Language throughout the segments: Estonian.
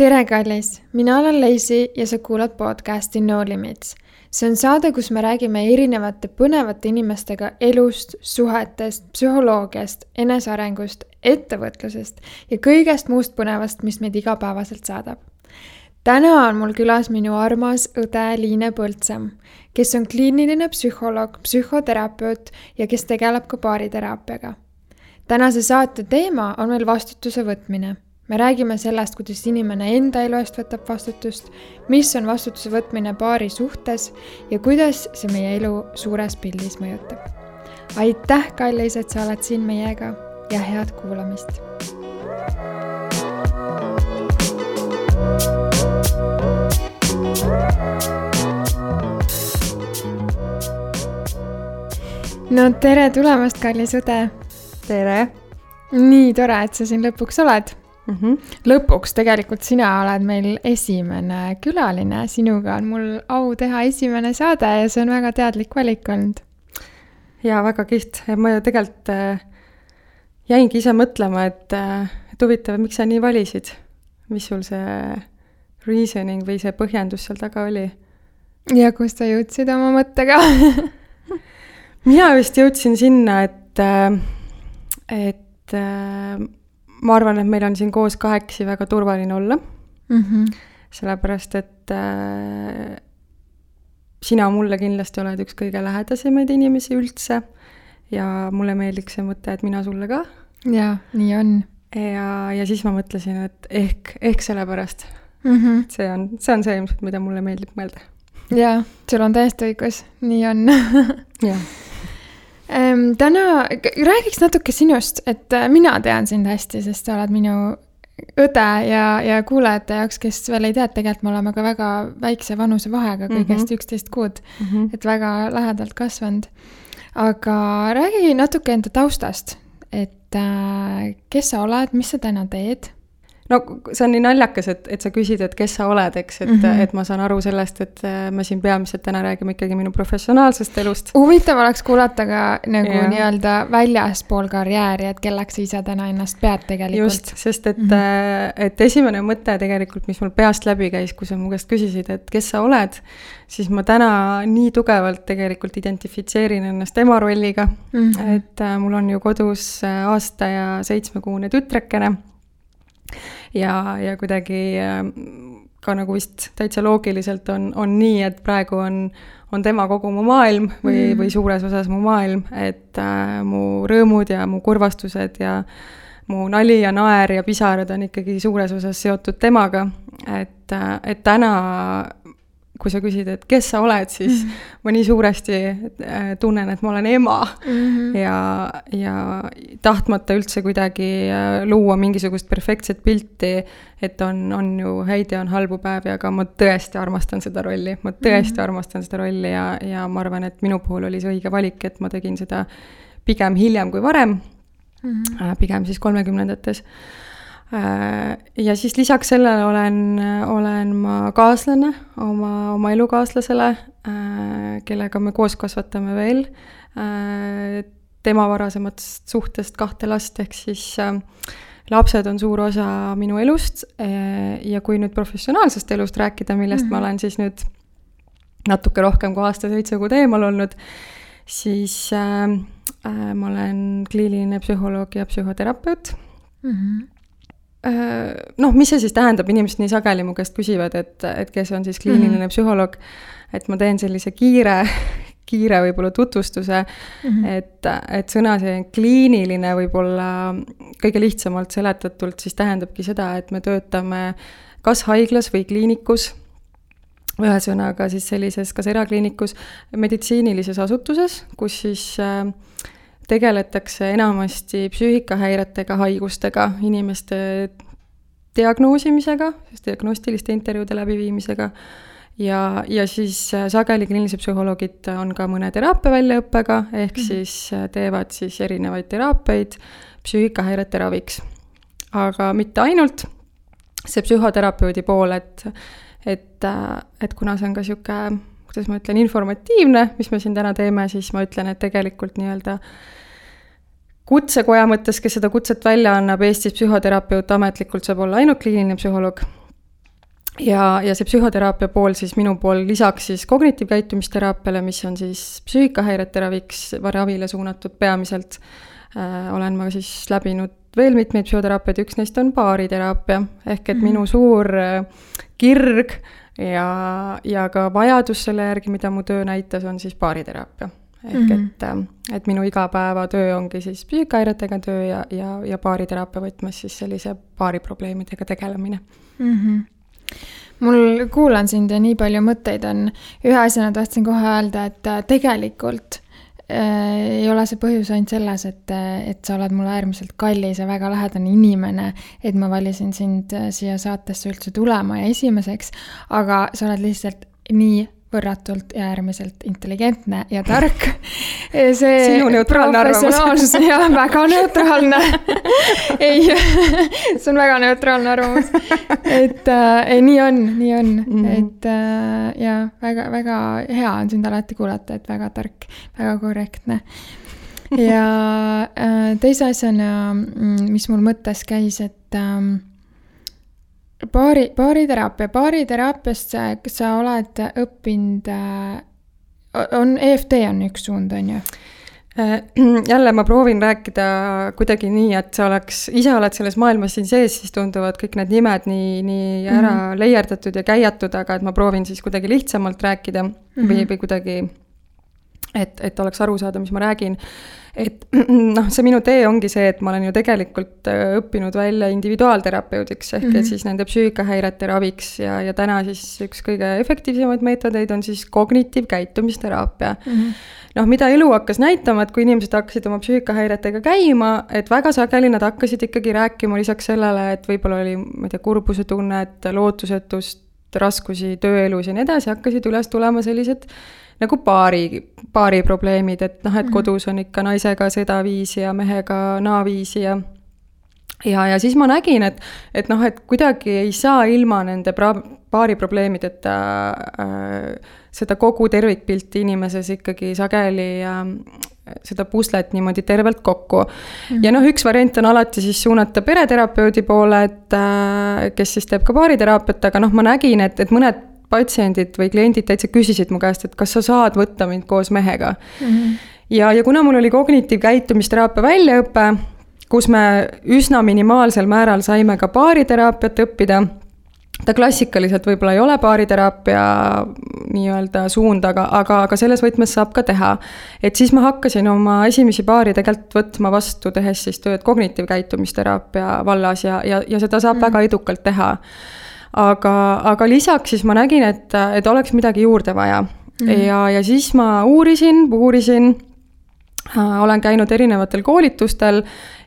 tere, kallis, mina olen Leisi ja sa kuulad podcasti No Limits. see on saade, kus me räägime erinevate põnevate inimestega elust, suhetest, psühholoogiast, enesearengust, ettevõtlusest ja kõigest muust põnevast, mis meid igapäevaselt saadab. täna on mul külas minu armas õde Liine Põldsam, kes on kliiniline psühholoog, psühhoterapeut ja kes tegeleb ka baariteraapiaga. tänase saate teema on meil vastutuse võtmine me räägime sellest, kuidas inimene enda elu eest võtab vastutust, mis on vastutuse võtmine paari suhtes ja kuidas see meie elu suures pildis mõjutab. aitäh, kallis, et sa oled siin meiega ja head kuulamist. no tere tulemast, kallis õde. tere. nii tore, et sa siin lõpuks oled mm. -hmm. lõpuks tegelikult sina oled meil esimene külaline, sinuga on mul au teha esimene saade ja see on väga teadlik valik olnud. jaa, väga kihvt, ma ju tegelikult äh, jäingi ise mõtlema, et, äh, et huvitav, miks sa nii valisid, mis sul see reasoning või see põhjendus seal taga oli? ja kust sa jõudsid oma mõttega mina vist jõudsin sinna, et, äh, et ma arvan, et meil on siin koos kahekesi väga turvaline olla mm. -hmm. sellepärast, et äh, sina mulle kindlasti oled üks kõige lähedasemaid inimesi üldse ja mulle meeldiks see mõte, et mina sulle ka. jaa, nii on. ja, ja siis ma mõtlesin, et ehk, ehk sellepärast mm. -hmm. see on, see on see ilmselt, mida mulle meeldib mõelda. jaa, sul on täiesti õigus, nii on jah Ehm, täna räägiks natuke sinust, et äh, mina tean sind hästi, sest sa oled minu õde ja, ja kuulajate jaoks, kes veel ei tea, et tegelikult me oleme ka väga väikse vanusevahega, kõigest mhm. üksteist mm -hmm. kuud mm, -hmm. et väga lähedalt kasvanud. aga räägi natuke enda taustast, et äh, kes sa oled, mis sa täna teed no see on nii naljakas, et, et sa küsid, et kes sa oled, eks, et mm, -hmm. et ma saan aru sellest, et äh, me siin peamiselt täna räägime ikkagi minu professionaalsest elust. huvitav oleks kuulata ka nagu nii-öelda väljaspool karjääri, et kelleks sa ise täna ennast pead tegelikult. just, sest et mm, -hmm. et esimene mõte tegelikult, mis mul peast läbi käis, kui sa mu käest küsisid, et kes sa oled, siis ma täna nii tugevalt tegelikult identifitseerin ennast ema rolliga mm, -hmm. et äh, mul on ju kodus aasta ja seitsmekuune tütrekene ja, ja kuidagi ähm, ka nagu vist täitsa loogiliselt on, on nii, et praegu on, on tema kogu mu maailm või mm., või suures osas mu maailm, et äh, mu rõõmud ja mu kurvastused ja mu nali ja naer ja pisarad on ikkagi suures osas seotud temaga, et, äh, et täna kui sa küsid, et kes sa oled, siis mm -hmm. ma nii suuresti äh, tunnen, et ma olen ema mm -hmm. ja, ja tahtmata üldse kuidagi äh, luua mingisugust perfektset pilti, et on, on ju häid ja on halbu päevi, aga ma tõesti armastan seda rolli, ma tõesti mm -hmm. armastan seda rolli ja, ja ma arvan, et minu puhul oli see õige valik, et ma tegin seda pigem hiljem kui varem mm, -hmm. pigem siis kolmekümnendates ja siis lisaks sellele olen, olen ma kaaslane oma, oma elukaaslasele, äh, kellega me koos kasvatame veel äh, tema varasematest suhtest kahte last, ehk siis lapsed on suur osa minu elust ja kui nüüd professionaalsest elust rääkida, millest mm -hmm. ma mhm. olen siis nüüd natuke rohkem kui aasta seitse kuud eemal olnud, siis äh, ma olen kliiniline psühholoog ja psühhoterapeut mm. -hmm Äh, noh, mis see siis tähendab, inimesed nii sageli mu käest küsivad, et, et kes on siis kliiniline mm -hmm. psühholoog, et ma teen sellise kiire, kiire võib-olla tutvustuse mm, -hmm. et, et sõna see kliiniline võib-olla kõige lihtsamalt seletatult siis tähendabki seda, et me töötame kas haiglas või kliinikus, ühesõnaga siis sellises kas erakliinikus, meditsiinilises asutuses, kus siis äh, tegeletakse enamasti psüühikahäiretega, haigustega, inimeste diagnoosimisega, siis diagnostiliste intervjuude läbiviimisega ja, ja siis sageli kliinilised psühholoogid on ka mõne teraapia väljaõppega, ehk mm -hmm. siis teevad siis erinevaid teraapiaid psüühikahäirete raviks. aga mitte ainult see psühhoterapeudi pool, et, et, et kuna see on ka niisugune, kuidas ma ütlen, informatiivne, mis me siin täna teeme, siis ma ütlen, et tegelikult nii-öelda kutsekoja mõttes, kes seda kutset välja annab, Eestis psühhoterapeut ametlikult saab olla ainult kliiniline psühholoog. ja, ja see psühhoteraapia pool siis minu pool lisaks siis kognitiivkäitumisteraapiale, mis on siis psüühikahäirete raviks, ravile suunatud peamiselt äh,, olen ma siis läbinud veel mitmeid psühhoteraapiaid, üks neist on baariteraapia, ehk et mm -hmm. minu suur äh, kirg ja, ja ka vajadus selle järgi, mida mu töö näitas, on siis baariteraapia. Ehk mm -hmm. et, äh, et minu igapäevatöö ongi siis psüühikahäiretega töö ja, ja, ja baariteraapia võtmes siis sellise baariprobleemidega tegelemine mm. -hmm mul, kuulan sind ja nii palju mõtteid on, ühe asjana tahtsin kohe öelda, et äh, tegelikult Äh, ei ole see põhjus ainult selles, et, et sa oled mulle äärmiselt kallis ja väga lähedane inimene, et ma valisin sind äh, siia saatesse üldse tulema ja esimeseks, aga sa oled lihtsalt nii võrratult ja äärmiselt intelligentne ja tark. sinu neutraalne arvamus. jah, väga neutraalne ei see on väga neutraalne arvamus. et äh, ei, nii on, nii on mm, -hmm. et äh, ja väga-väga hea on sind alati kuulata, et väga tark, väga korrektne ja äh, teise asjana, mm, mis mul mõttes käis, et ähm, baari, baariteraapia, baariteraapiast sa, kas sa oled õppinud, äh, on, EFT on üks suund, on ju? Äh, jälle ma proovin rääkida kuidagi nii, et see oleks, ise oled selles maailmas siin sees, siis tunduvad kõik need nimed nii, nii ära mm -hmm. leierdatud ja käiatud, aga et ma proovin siis kuidagi lihtsamalt rääkida mm -hmm. või, või kuidagi et, et oleks aru saada, mis ma räägin. Et noh, see minu tee ongi see, et ma olen ju tegelikult äh, õppinud välja individuaalterapeudiks ehk mm -hmm. et mhm. siis nende psüühikahäirete raviks ja, ja täna siis üks kõige efektiivsemaid meetodeid on siis kognitiivkäitumisteraapia mm. -hmm noh, mida elu hakkas näitama, et kui inimesed hakkasid oma psüühikahäiretega käima, et väga sageli nad hakkasid ikkagi rääkima lisaks sellele, et võib-olla oli, ma ei tea, kurbuse tunnet, lootusetust, raskusi tööelus ja nii edasi, hakkasid üles tulema sellised nagu paari, paari probleemid, et noh, et mhm. kodus on ikka naisega sedaviisi ja mehega naaviisi ja ja, ja siis ma nägin, et, et noh, et kuidagi ei saa ilma nende pra-, paari probleemideta äh, seda kogu tervikpilti inimeses ikkagi sageli äh, seda puslet niimoodi tervelt kokku mm. ja noh, üks variant on alati siis suunata pereterapeudi poole, et äh, kes siis teeb ka baariteraapiat, aga noh, ma nägin, et, et mõned patsiendid või kliendid täitsa küsisid mu käest, et kas sa saad võtta mind koos mehega mm. -hmm. ja, ja kuna mul oli kognitiivkäitumisteraapia väljaõpe, kus me üsna minimaalsel määral saime ka baariteraapiat õppida, ta klassikaliselt võib-olla ei ole baariteraapia nii-öelda suund, aga, aga, aga selles võtmes saab ka teha. et siis ma hakkasin oma esimesi baari tegelikult võtma vastu, tehes siis tööd kognitiivkäitumisteraapia vallas ja, ja, ja seda saab mm. väga edukalt teha aga, aga lisaks siis ma nägin, et, et oleks midagi juurde vaja mm. -hmm. ja, ja siis ma uurisin, uurisin äh,, olen käinud erinevatel koolitustel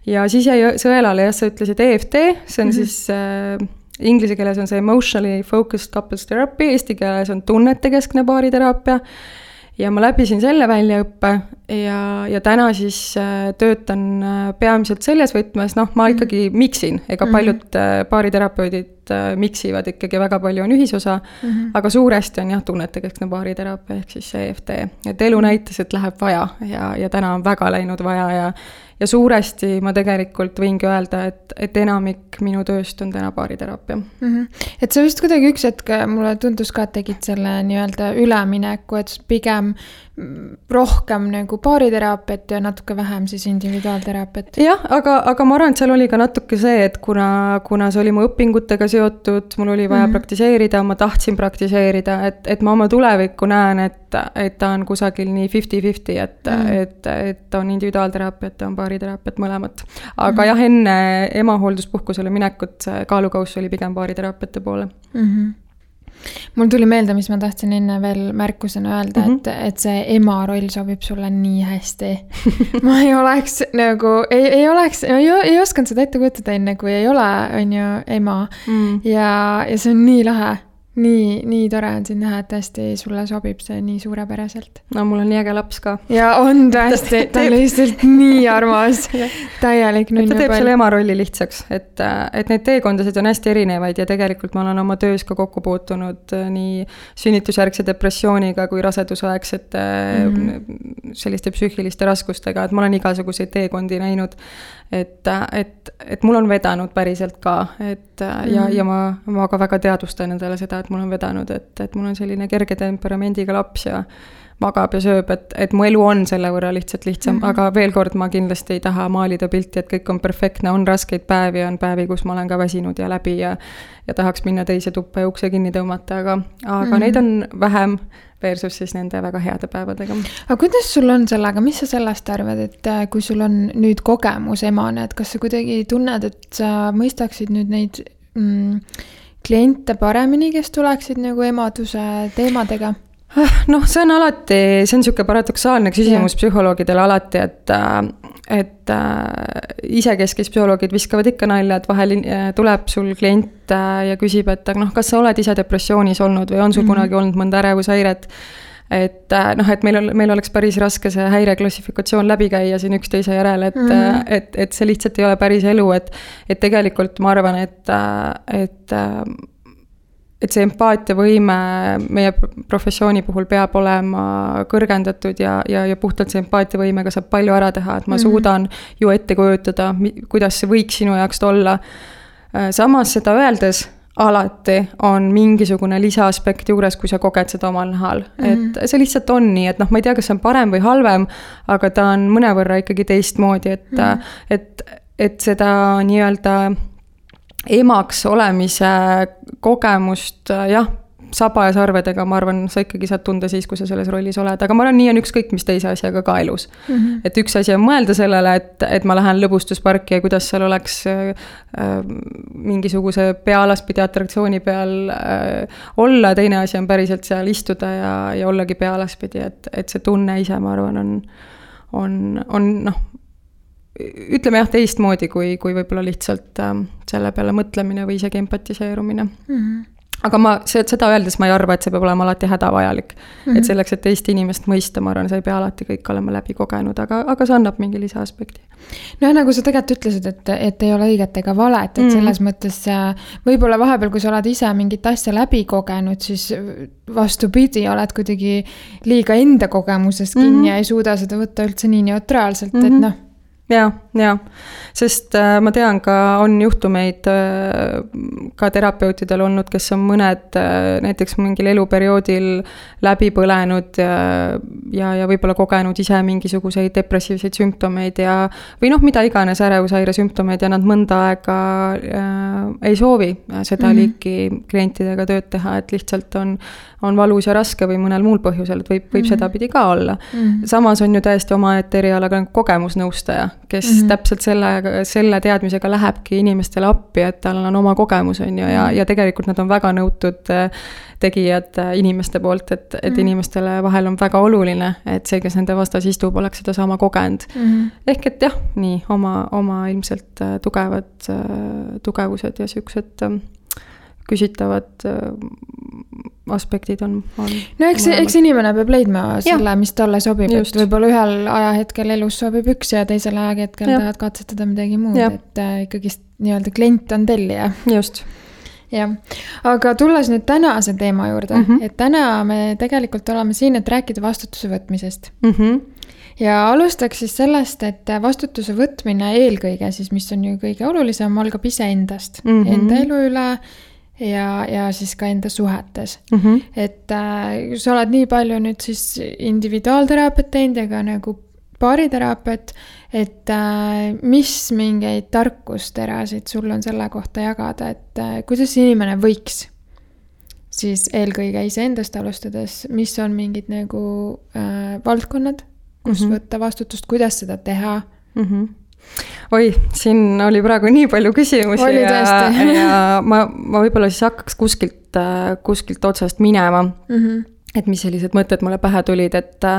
ja siis jäi sõelale jah, sa ütlesid EFT, see on mm -hmm. siis äh, inglise keeles on see emotionally focused couples therapy, eesti keeles on tunnetekeskne baariteraapia ja ma läbisin selle väljaõppe ja, ja täna siis äh, töötan äh, peamiselt selles võtmes, noh, ma mhm. ikkagi miksin, ega mhm. paljud äh, baariterapeudid miksivad ikkagi, väga palju on ühisosa mm, -hmm. aga suuresti on jah, tunnetekeskne baariteraapia ehk siis EFT. et elu näitas, et läheb vaja ja, ja täna on väga läinud vaja ja ja suuresti ma tegelikult võingi öelda, et, et enamik minu tööst on täna baariteraapia mm. -hmm. et sa vist kuidagi üks hetk, mulle tundus ka, et tegid selle nii-öelda ülemineku, et pigem rohkem nagu baariteraapiat ja natuke vähem siis individuaalteraapiat. jah, aga, aga ma arvan, et seal oli ka natuke see, et kuna, kuna see oli mu õpingutega seotud, mul oli vaja mm -hmm. praktiseerida, ma tahtsin praktiseerida, et, et ma oma tulevikku näen, et, et ta on kusagil nii fifty-fifty, et mm, -hmm. et, et on individuaalteraapiat ja on baariteraapiat mõlemat. aga mm -hmm. jah, enne emahoolduspuhkusele minekut kaalukauss oli pigem baariteraapiate poole mm. -hmm mul tuli meelde, mis ma tahtsin enne veel märkusena öelda mm, -hmm. et, et see ema roll sobib sulle nii hästi. Ma ei oleks nagu, ei, ei oleks, ei, ei osanud seda ette kujutada enne, kui ei ole, on ju, ema. Mm.. ja, ja see on nii lahe nii, nii tore on sind näha, et tõesti sulle sobib see nii suurepäraselt. no mul on nii äge laps ka. ja on tõesti, ta on lihtsalt nii armas, täielik nunnu. ta teeb selle ema rolli lihtsaks, et, et neid teekondasid on hästi erinevaid ja tegelikult ma olen oma töös ka kokku puutunud äh, nii sünnitusjärgse depressiooniga kui rasedusaegsete mm -hmm. selliste psüühiliste raskustega, et ma olen igasuguseid teekondi näinud et, et, et mul on vedanud päriselt ka, et mm. ja, ja ma, ma ka väga teadvustan endale seda, et mul on vedanud, et, et mul on selline kerge temperamendiga laps ja magab ja sööb, et, et mu elu on selle võrra lihtsalt lihtsam mm, -hmm. aga veel kord, ma kindlasti ei taha maalida pilti, et kõik on perfektne, on raskeid päevi, on päevi, kus ma olen ka väsinud ja läbi ja ja tahaks minna teise tuppa ja ukse kinni tõmmata, aga, aga mm -hmm. neid on vähem versus siis nende väga heade päevadega. aga kuidas sul on sellega, mis sa sellest arvad, et äh, kui sul on nüüd kogemus emana, et kas sa kuidagi tunned, et sa mõistaksid nüüd neid mm, kliente paremini, kes tuleksid nagu emaduse teemadega? Ah, noh, see on alati, see on niisugune paradoksaalne küsimus yeah. psühholoogidele alati, et äh, et äh, isekeskis psühholoogid viskavad ikka nalja, et vahel äh, tuleb sul klient äh, ja küsib, et noh, kas sa oled ise depressioonis olnud või on sul mm -hmm. kunagi olnud mõnda ärevushäiret. Et äh, noh, et meil on, meil oleks päris raske see häireklassifikatsioon läbi käia siin üksteise järel, et mm, -hmm. et, et see lihtsalt ei ole päris elu, et. et tegelikult ma arvan, et, et et see empaatiavõime meie professiooni puhul peab olema kõrgendatud ja, ja, ja puhtalt see empaatiavõimega saab palju ära teha, et ma mm -hmm. suudan ju ette kujutada, kuidas see võiks sinu jaoks olla. Äh, samas seda öeldes alati on mingisugune lisaaspekt juures, kui sa koged seda omal nahal mm. -hmm. et see lihtsalt on nii, et noh, ma ei tea, kas see on parem või halvem, aga ta on mõnevõrra ikkagi teistmoodi, et mm, -hmm. et, et seda nii-öelda emaks olemise kogemust jah, saba ja sarvedega, ma arvan, sa ikkagi saad tunda siis, kui sa selles rollis oled, aga ma arvan, nii on ükskõik mis teise asjaga ka elus mm. -hmm. et üks asi on mõelda sellele, et, et ma lähen lõbustusparki ja kuidas seal oleks äh, mingisuguse pealaspidi atraktsiooni peal äh, olla, teine asi on päriselt seal istuda ja, ja ollagi pealaspidi, et, et see tunne ise, ma arvan, on, on, on noh ütleme jah, teistmoodi kui, kui võib-olla lihtsalt äh, selle peale mõtlemine või isegi empatiseerumine mm. -hmm aga ma, seda öeldes ma ei arva, et see peab olema alati hädavajalik mm. -hmm. et selleks, et teist inimest mõista, ma arvan, sa ei pea alati kõik olema läbi kogenud, aga, aga see annab mingi lisaaspekti. noh, nagu sa tegelikult ütlesid, et, et ei ole õiget ega valet, et mm -hmm. selles mõttes võib-olla vahepeal, kui sa oled ise mingit asja läbi kogenud, siis vastupidi, oled kuidagi liiga enda kogemuses kinni mm -hmm. ja ei suuda seda võtta üldse nii neutraalselt mm, -hmm. et mhm. noh ja, ja, sest äh, ma tean ka, on juhtumeid äh, ka terapeutidel olnud, kes on mõned äh, näiteks mingil eluperioodil läbi põlenud ja, ja, ja võib-olla kogenud ise mingisuguseid depressiivseid sümptomeid ja või noh, mida iganes ärevushäire sümptomeid ja nad mõnda aega äh, ei soovi seda mm -hmm. liiki klientidega tööd teha, et lihtsalt on, on valus ja raske või mõnel muul põhjusel, et võib, võib mm -hmm. sedapidi ka olla mm. -hmm. samas on ju täiesti omaette erialaga kogemusnõustaja kes mm -hmm. täpselt selle, selle teadmisega lähebki inimestele appi, et tal on oma kogemus, on ju, ja, mhm. ja tegelikult nad on väga nõutud äh, tegijad äh, inimeste poolt, et, et mm -hmm. inimestele vahel on väga oluline, et see, kes nende vastas istub, oleks sedasama kogenud mm. -hmm. ehk et jah, nii, oma, oma ilmselt äh, tugevad tugevused ja siuksed küsitavad aspektid on, on. no eks, eks inimene peab leidma selle, mis talle sobib, et võib-olla ühel ajahetkel elus sobib üks ja teisel ajahetkel ja. tahad katsetada midagi muud, et äh, ikkagist nii-öelda klient on tellija. just jah, aga tulles nüüd tänase teema juurde mm, -hmm. et täna me tegelikult oleme siin, et rääkida vastutuse võtmisest mm. -hmm. ja alustaks siis sellest, et vastutuse võtmine eelkõige siis, mis on ju kõige olulisem, algab iseendast mm, -hmm. enda elu üle ja, ja siis ka enda suhetes mm. -hmm. et äh, sa oled nii palju nüüd siis individuaalteraapiat teinud ja ka nagu baariteraapiat, et äh, mis mingeid tarkusterasid sul on selle kohta jagada, et äh, kuidas inimene võiks siis eelkõige iseendast alustades, mis on mingid nagu äh, valdkonnad, kus mm -hmm. võtta vastutust, kuidas seda teha mm? -hmm oi, siin oli praegu nii palju küsimusi oli ja, ja ma, ma võib-olla siis hakkaks kuskilt, kuskilt otsast minema mm. -hmm. et mis sellised mõtted mulle pähe tulid, et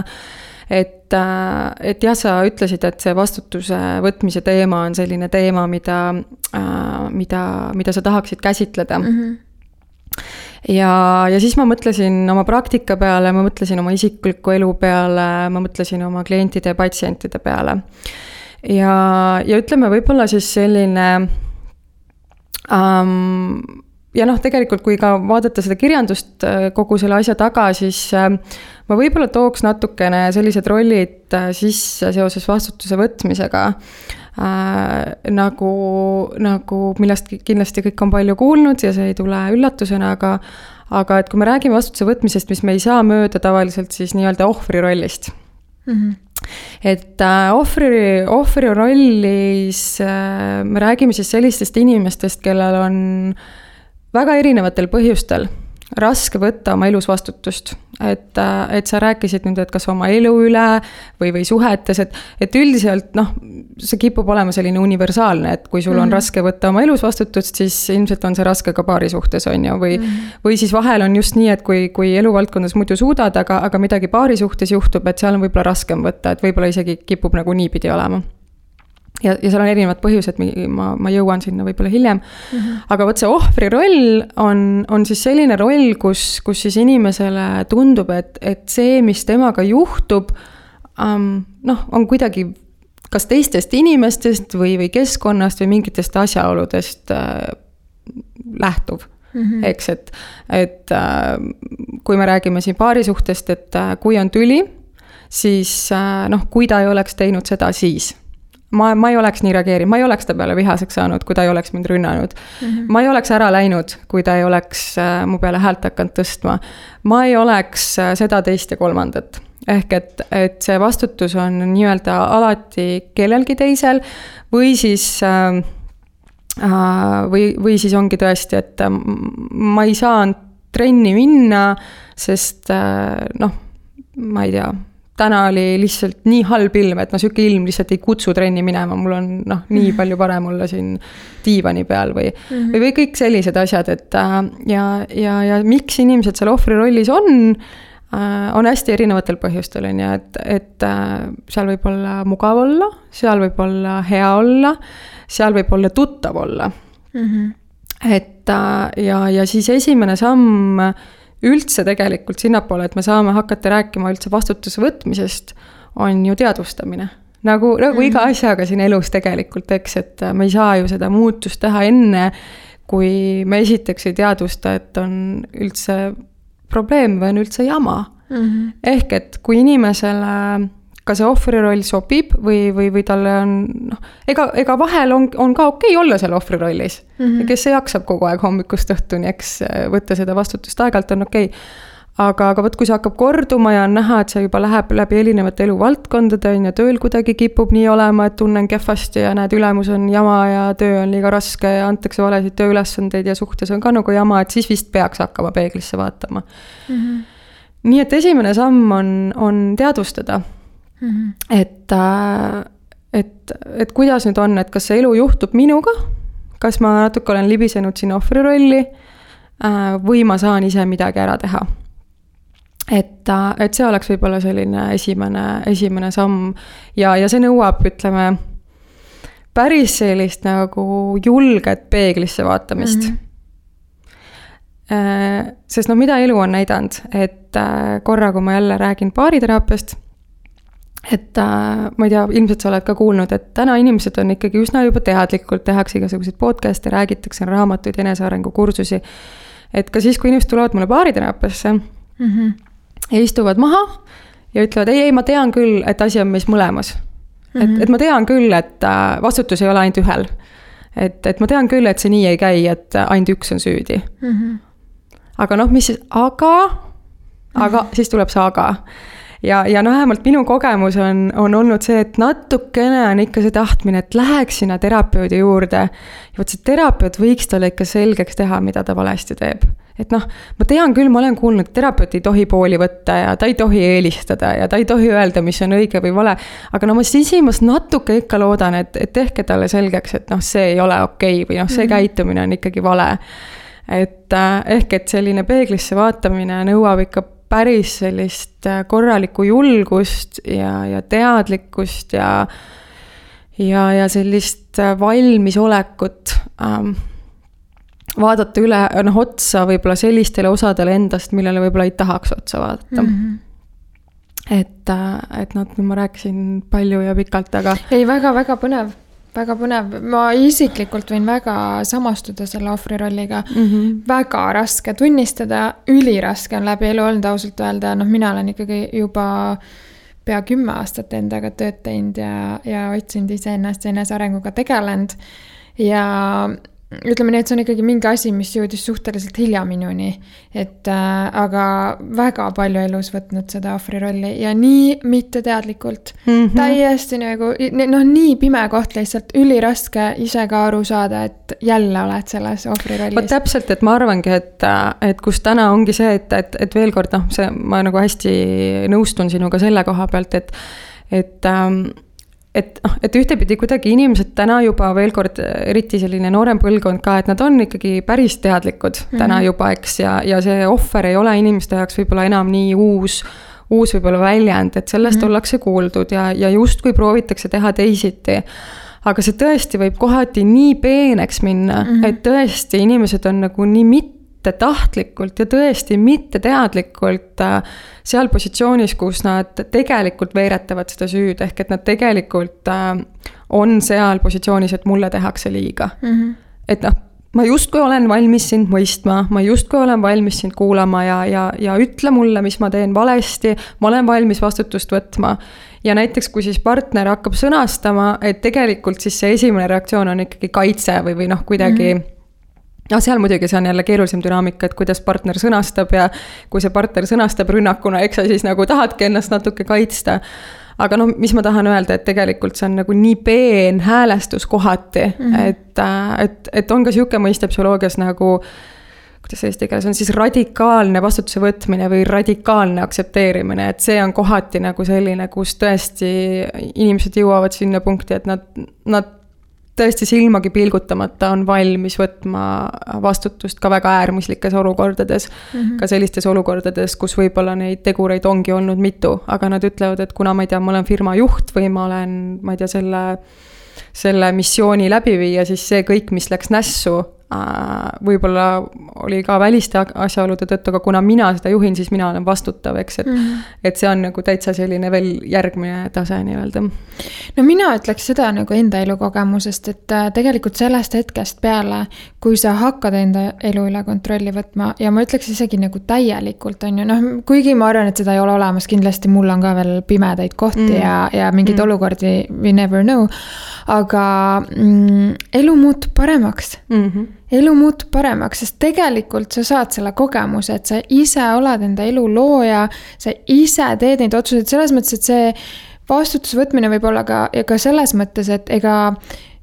et, et jah, sa ütlesid, et see vastutuse võtmise teema on selline teema, mida, mida, mida sa tahaksid käsitleda mm. -hmm ja, ja siis ma mõtlesin oma praktika peale, ma mõtlesin oma isikliku elu peale, ma mõtlesin oma klientide ja patsientide peale. Ja, ja ütleme, võib-olla siis selline um, ja noh, tegelikult kui ka vaadata seda kirjandust äh, kogu selle asja taga, siis äh, ma võib-olla tooks natukene sellised rollid äh, sisse seoses vastutuse võtmisega äh,. nagu, nagu millest kindlasti kõik on palju kuulnud ja see ei tule üllatusena, aga aga et kui me räägime vastutuse võtmisest, mis me ei saa mööda tavaliselt siis nii-öelda ohvri rollist mm. -hmm et äh, ohvri, ohvri rollis äh, me räägime siis sellistest inimestest, kellel on väga erinevatel põhjustel raske võtta oma elus vastutust. et, et sa rääkisid nüüd, et kas oma elu üle või, või suhetes, et, et üldiselt noh, see kipub olema selline universaalne, et kui sul on mm -hmm. raske võtta oma elus vastutust, siis ilmselt on see raske ka paari suhtes, on ju, või mm. -hmm. või siis vahel on just nii, et kui, kui eluvaldkondas muidu suudad, aga, aga midagi paari suhtes juhtub, et seal on võib-olla raskem võtta, et võib-olla isegi kipub nagu niipidi olema ja, ja seal on erinevad põhjused, ma, ma jõuan sinna võib-olla hiljem mm. -hmm. aga vot see ohvri roll on, on siis selline roll, kus, kus siis inimesele tundub, et, et see, mis temaga juhtub um,, noh, on kuidagi kas teistest inimestest või, või keskkonnast või mingitest asjaoludest äh, lähtuv mm. -hmm. eks, et, et äh, kui me räägime siin paari suhtest, et äh, kui on tüli, siis äh, noh, kui ta ei oleks teinud seda siis ma, ma ei oleks nii reageerinud, ma ei oleks ta peale vihaseks saanud, kui ta ei oleks mind rünnanud mm. -hmm. ma ei oleks ära läinud, kui ta ei oleks äh, mu peale häält hakanud tõstma. ma ei oleks äh, seda, teist ja kolmandat ehk et, et see vastutus on nii-öelda alati kellelgi teisel või siis äh, äh või, või siis ongi tõesti, et ma ei saanud trenni minna, sest noh, ma ei tea täna oli lihtsalt nii halb ilm, et no sihuke ilm lihtsalt ei kutsu trenni minema, mul on noh, nii mhm. palju parem olla siin diivani peal või mm, -hmm. või, või kõik sellised asjad, et äh, ja, ja, ja miks inimesed seal ohvri rollis on äh,, on hästi erinevatel põhjustel, on ju, et, et äh, seal võib olla mugav olla, seal võib olla hea olla, seal võib olla tuttav olla mm. -hmm. et ja, ja siis esimene samm üldse tegelikult sinnapoole, et me saame hakata rääkima üldse vastutuse võtmisest, on ju teadvustamine. nagu, nagu mm. iga asjaga siin elus tegelikult, eks, et me ei saa ju seda muutust teha enne, kui me esiteks ei teadvusta, et on üldse probleem või on üldse jama mm. -hmm. ehk et kui inimesele ka see ohvri roll sobib või, või, või talle on noh, ega, ega vahel on, on ka okei okay olla seal ohvri rollis mm. -hmm. kes jaksab kogu aeg hommikust õhtuni, eks võtta seda vastutust aeg-ajalt on okei okay. aga, aga vot, kui see hakkab korduma ja on näha, et see juba läheb läbi erinevate eluvaldkondade, on ju, tööl kuidagi kipub nii olema, et tunnen kehvasti ja näed, ülemus on jama ja töö on liiga raske ja antakse valesid tööülesandeid ja suhtes on ka nagu jama, et siis vist peaks hakkama peeglisse vaatama mm. -hmm. nii et esimene samm on, on teadvustada mm. -hmm. et, äh, et, et kuidas nüüd on, et kas see elu juhtub minuga, kas ma natuke olen libisenud sinna ohvri rolli äh, või ma saan ise midagi ära teha. et, äh, et see oleks võib-olla selline esimene, esimene samm ja, ja see nõuab, ütleme, päris sellist nagu julget peeglisse vaatamist mm. -hmm sest no mida elu on näidanud, et korra, kui ma jälle räägin baariteraapiast et äh, ma ei tea, ilmselt sa oled ka kuulnud, et täna inimesed on ikkagi üsna juba teadlikult, tehakse igasuguseid podcast'e, räägitakse raamatuid, enesearengukursusi. et ka siis, kui inimesed tulevad mulle baariteraapiasse mm -hmm. ja istuvad maha ja ütlevad ei, ei, ma tean küll, et asi on meis mõlemas mm. -hmm. et, et ma tean küll, et äh, vastutus ei ole ainult ühel. et, et ma tean küll, et see nii ei käi, et ainult üks on süüdi mm. -hmm. aga noh, mis siis, aga, aga mm -hmm. siis tuleb see aga ja, ja noh, vähemalt minu kogemus on, on olnud see, et natukene on ikka see tahtmine, et läheks sinna terapeudi juurde. ja vot see terapeut võiks talle ikka selgeks teha, mida ta valesti teeb. et noh, ma tean küll, ma olen kuulnud, terapeut ei tohi pooli võtta ja ta ei tohi eelistada ja ta ei tohi öelda, mis on õige või vale. aga no ma sisimas natuke ikka loodan, et, et tehke talle selgeks, et noh, see ei ole okei okay, või noh, see mm -hmm. käitumine on ikkagi vale et äh, ehk et selline peeglisse vaatamine nõuab ikka päris sellist äh, korralikku julgust ja, ja teadlikkust ja ja, ja sellist äh, valmisolekut ähm, vaadata üle, noh, otsa võib-olla sellistele osadele endast, millele võib-olla ei tahaks otsa vaadata mm. -hmm et, äh, et noh, ma rääkisin palju ja pikalt, aga. ei väga,, väga-väga põnev, väga põnev, ma isiklikult võin väga samastuda selle ohvri rolliga mm. -hmm. väga raske tunnistada, üliraske on läbi elu olnud ausalt öelda, noh, mina olen ikkagi juba pea kümme aastat endaga tööd teinud ja, ja otsinud iseennast ja enesearenguga tegelenud. ja ütleme nii, et see on ikkagi mingi asi, mis jõudis suhteliselt hilja minuni. et äh, aga väga palju elus võtnud seda ohvri rolli ja nii mitteteadlikult mm. -hmm. täiesti nagu noh, nii pime koht lihtsalt, üliraske ise ka aru saada, et jälle oled selles ohvri rollis. vot täpselt, et ma arvangi, et, et kus täna ongi see, et, et, et veel kord noh, see, ma nagu hästi nõustun sinuga selle koha pealt, et, et ähm, et noh, et ühtepidi kuidagi inimesed täna juba veel kord, eriti selline noorem põlvkond ka, et nad on ikkagi päris teadlikud mm -hmm. täna juba, eks, ja, ja see ohver ei ole inimeste jaoks võib-olla enam nii uus, uus võib-olla väljend, et sellest mm -hmm. ollakse kuuldud ja, ja justkui proovitakse teha teisiti aga see tõesti võib kohati nii peeneks minna mm, -hmm. et tõesti inimesed on nagu nii mit-, mittetahtlikult ja tõesti mitteteadlikult äh, seal positsioonis, kus nad tegelikult veeretavad seda süüd, ehk et nad tegelikult äh, on seal positsioonis, et mulle tehakse liiga mm. -hmm. et noh, ma justkui olen valmis sind mõistma, ma justkui olen valmis sind kuulama ja, ja, ja ütle mulle, mis ma teen valesti, ma olen valmis vastutust võtma. ja näiteks, kui siis partner hakkab sõnastama, et tegelikult siis see esimene reaktsioon on ikkagi kaitse või, või noh, kuidagi mm. -hmm noh, seal muidugi see on jälle keerulisem dünaamika, et kuidas partner sõnastab ja kui see partner sõnastab rünnakuna, eks sa siis nagu tahadki ennast natuke kaitsta. aga noh, mis ma tahan öelda, et tegelikult see on nagu nii peen häälestus kohati mm, -hmm. et, et, et on ka sihuke mõiste psühholoogias nagu kuidas eesti keeles on siis radikaalne vastutuse võtmine või radikaalne aktsepteerimine, et see on kohati nagu selline, kus tõesti inimesed jõuavad sinna punkti, et nad, nad tõesti silmagi pilgutamata on valmis võtma vastutust ka väga äärmuslikes olukordades mm. -hmm. ka sellistes olukordades, kus võib-olla neid tegureid ongi olnud mitu, aga nad ütlevad, et kuna ma ei tea, ma olen firma juht või ma olen, ma ei tea, selle selle missiooni läbiviija, siis see kõik, mis läks nässu, võib-olla oli ka väliste asjaolude tõttu, aga kuna mina seda juhin, siis mina olen vastutav, eks, et mm. -hmm. et see on nagu täitsa selline veel järgmine tase nii-öelda. no mina ütleks seda nagu enda elukogemusest, et äh, tegelikult sellest hetkest peale, kui sa hakkad enda elu üle kontrolli võtma ja ma ütleks isegi nagu täielikult, on ju, noh, kuigi ma arvan, et seda ei ole olemas, kindlasti mul on ka veel pimedaid kohti mm. ja, ja mingeid mm. olukordi we never know. aga mm, elu muutub paremaks mm. -hmm elu muutub paremaks, sest tegelikult sa saad selle kogemuse, et sa ise oled enda elu looja, sa ise teed neid otsuseid selles mõttes, et see vastutuse võtmine võib olla ka, ka selles mõttes, et ega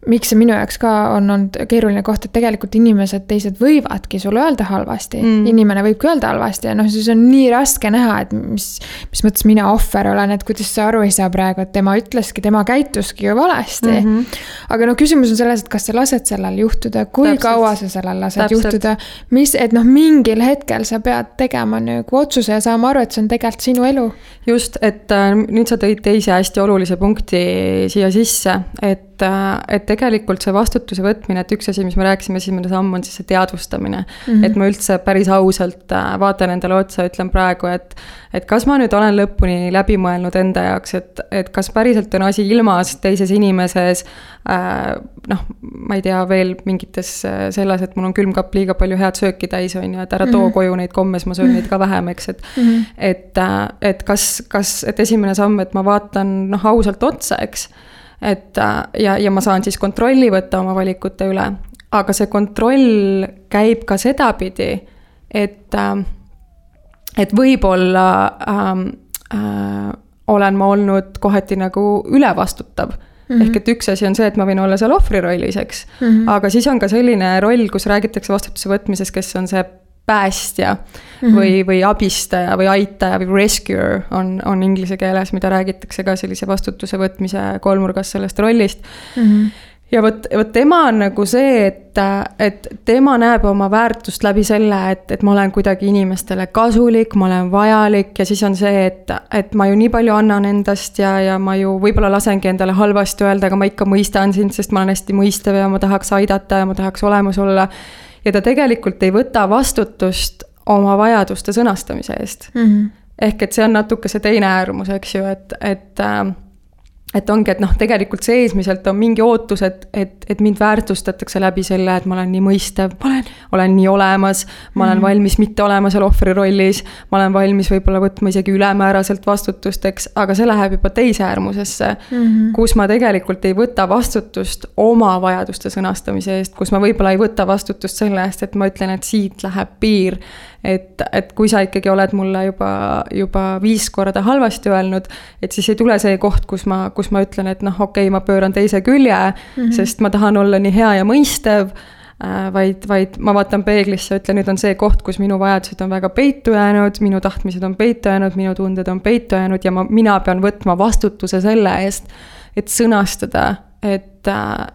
miks see minu jaoks ka on olnud keeruline koht, et tegelikult inimesed teised võivadki sulle öelda halvasti mm.. inimene võibki öelda halvasti ja noh, siis on nii raske näha, et mis, mis mõttes mina ohver olen, et kuidas sa aru ei saa praegu, et tema ütleski, tema käituski ju valesti mm. -hmm. aga no küsimus on selles, et kas sa lased sellel juhtuda, kui Täpselt. kaua sa sellel lased Täpselt. juhtuda. mis, et noh, mingil hetkel sa pead tegema nagu otsuse ja saama aru, et see on tegelikult sinu elu. just, et äh, nüüd sa tõid teise hästi olulise punkti siia sisse, et et, et tegelikult see vastutuse võtmine, et üks asi, mis me rääkisime, esimene samm on siis see teadvustamine mm. -hmm. et ma üldse päris ausalt äh, vaatan endale otsa, ütlen praegu, et, et kas ma nüüd olen lõpuni läbi mõelnud enda jaoks, et, et kas päriselt on asi ilmas teises inimeses äh,. noh, ma ei tea, veel mingites äh, selles, et mul on külmkapp liiga palju head sööki täis, on ju, et ära too mm -hmm. koju neid komme, siis ma söön neid ka vähem, eks, et mm. -hmm. et, äh, et kas, kas, et esimene samm, et ma vaatan noh, ausalt otsa, eks et äh, ja, ja ma saan siis kontrolli võtta oma valikute üle, aga see kontroll käib ka sedapidi, et, äh, et võib-olla ähm, äh, olen ma olnud kohati nagu ülevastutav Mm -hmm. ehk et üks asi on see, et ma võin olla seal ohvri rollis, eks mm. -hmm. aga siis on ka selline roll, kus räägitakse vastutuse võtmisest, kes on see päästja mm -hmm. või, või abistaja või aitaja või rescuer on, on inglise keeles, mida räägitakse ka sellise vastutuse võtmise kolmnurgas sellest rollist mm. -hmm ja vot, vot tema on nagu see, et, et tema näeb oma väärtust läbi selle, et, et ma olen kuidagi inimestele kasulik, ma olen vajalik ja siis on see, et, et ma ju nii palju annan endast ja, ja ma ju võib-olla lasengi endale halvasti öelda, aga ma ikka mõistan sind, sest ma olen hästi mõistev ja ma tahaks aidata ja ma tahaks olemas olla ja ta tegelikult ei võta vastutust oma vajaduste sõnastamise eest mm. -hmm. ehk et see on natuke see teine äärmus, eks ju, et, et äh, et ongi, et noh, tegelikult seesmiselt on mingi ootus, et, et, et mind väärtustatakse läbi selle, et ma olen nii mõistev, ma olen, olen nii olemas, ma olen mm valmis mitte olema seal ohvri rollis, ma olen valmis võib-olla võtma isegi ülemääraselt vastutust, eks, aga see läheb juba teise äärmusesse mm, -hmm. kus ma tegelikult ei võta vastutust oma vajaduste sõnastamise eest, kus ma võib-olla ei võta vastutust selle eest, et ma ütlen, et siit läheb piir et, et kui sa ikkagi oled mulle juba, juba viis korda halvasti öelnud, et siis ei tule see koht, kus ma, kus ma ütlen, et noh, okei okay,, ma pööran teise külje mm, -hmm. sest ma tahan olla nii hea ja mõistev äh, vaid, vaid ma vaatan peeglisse, ütlen, nüüd on see koht, kus minu vajadused on väga peitu jäänud, minu tahtmised on peitu jäänud, minu tunded on peitu jäänud ja ma, mina pean võtma vastutuse selle eest, et sõnastada, et äh,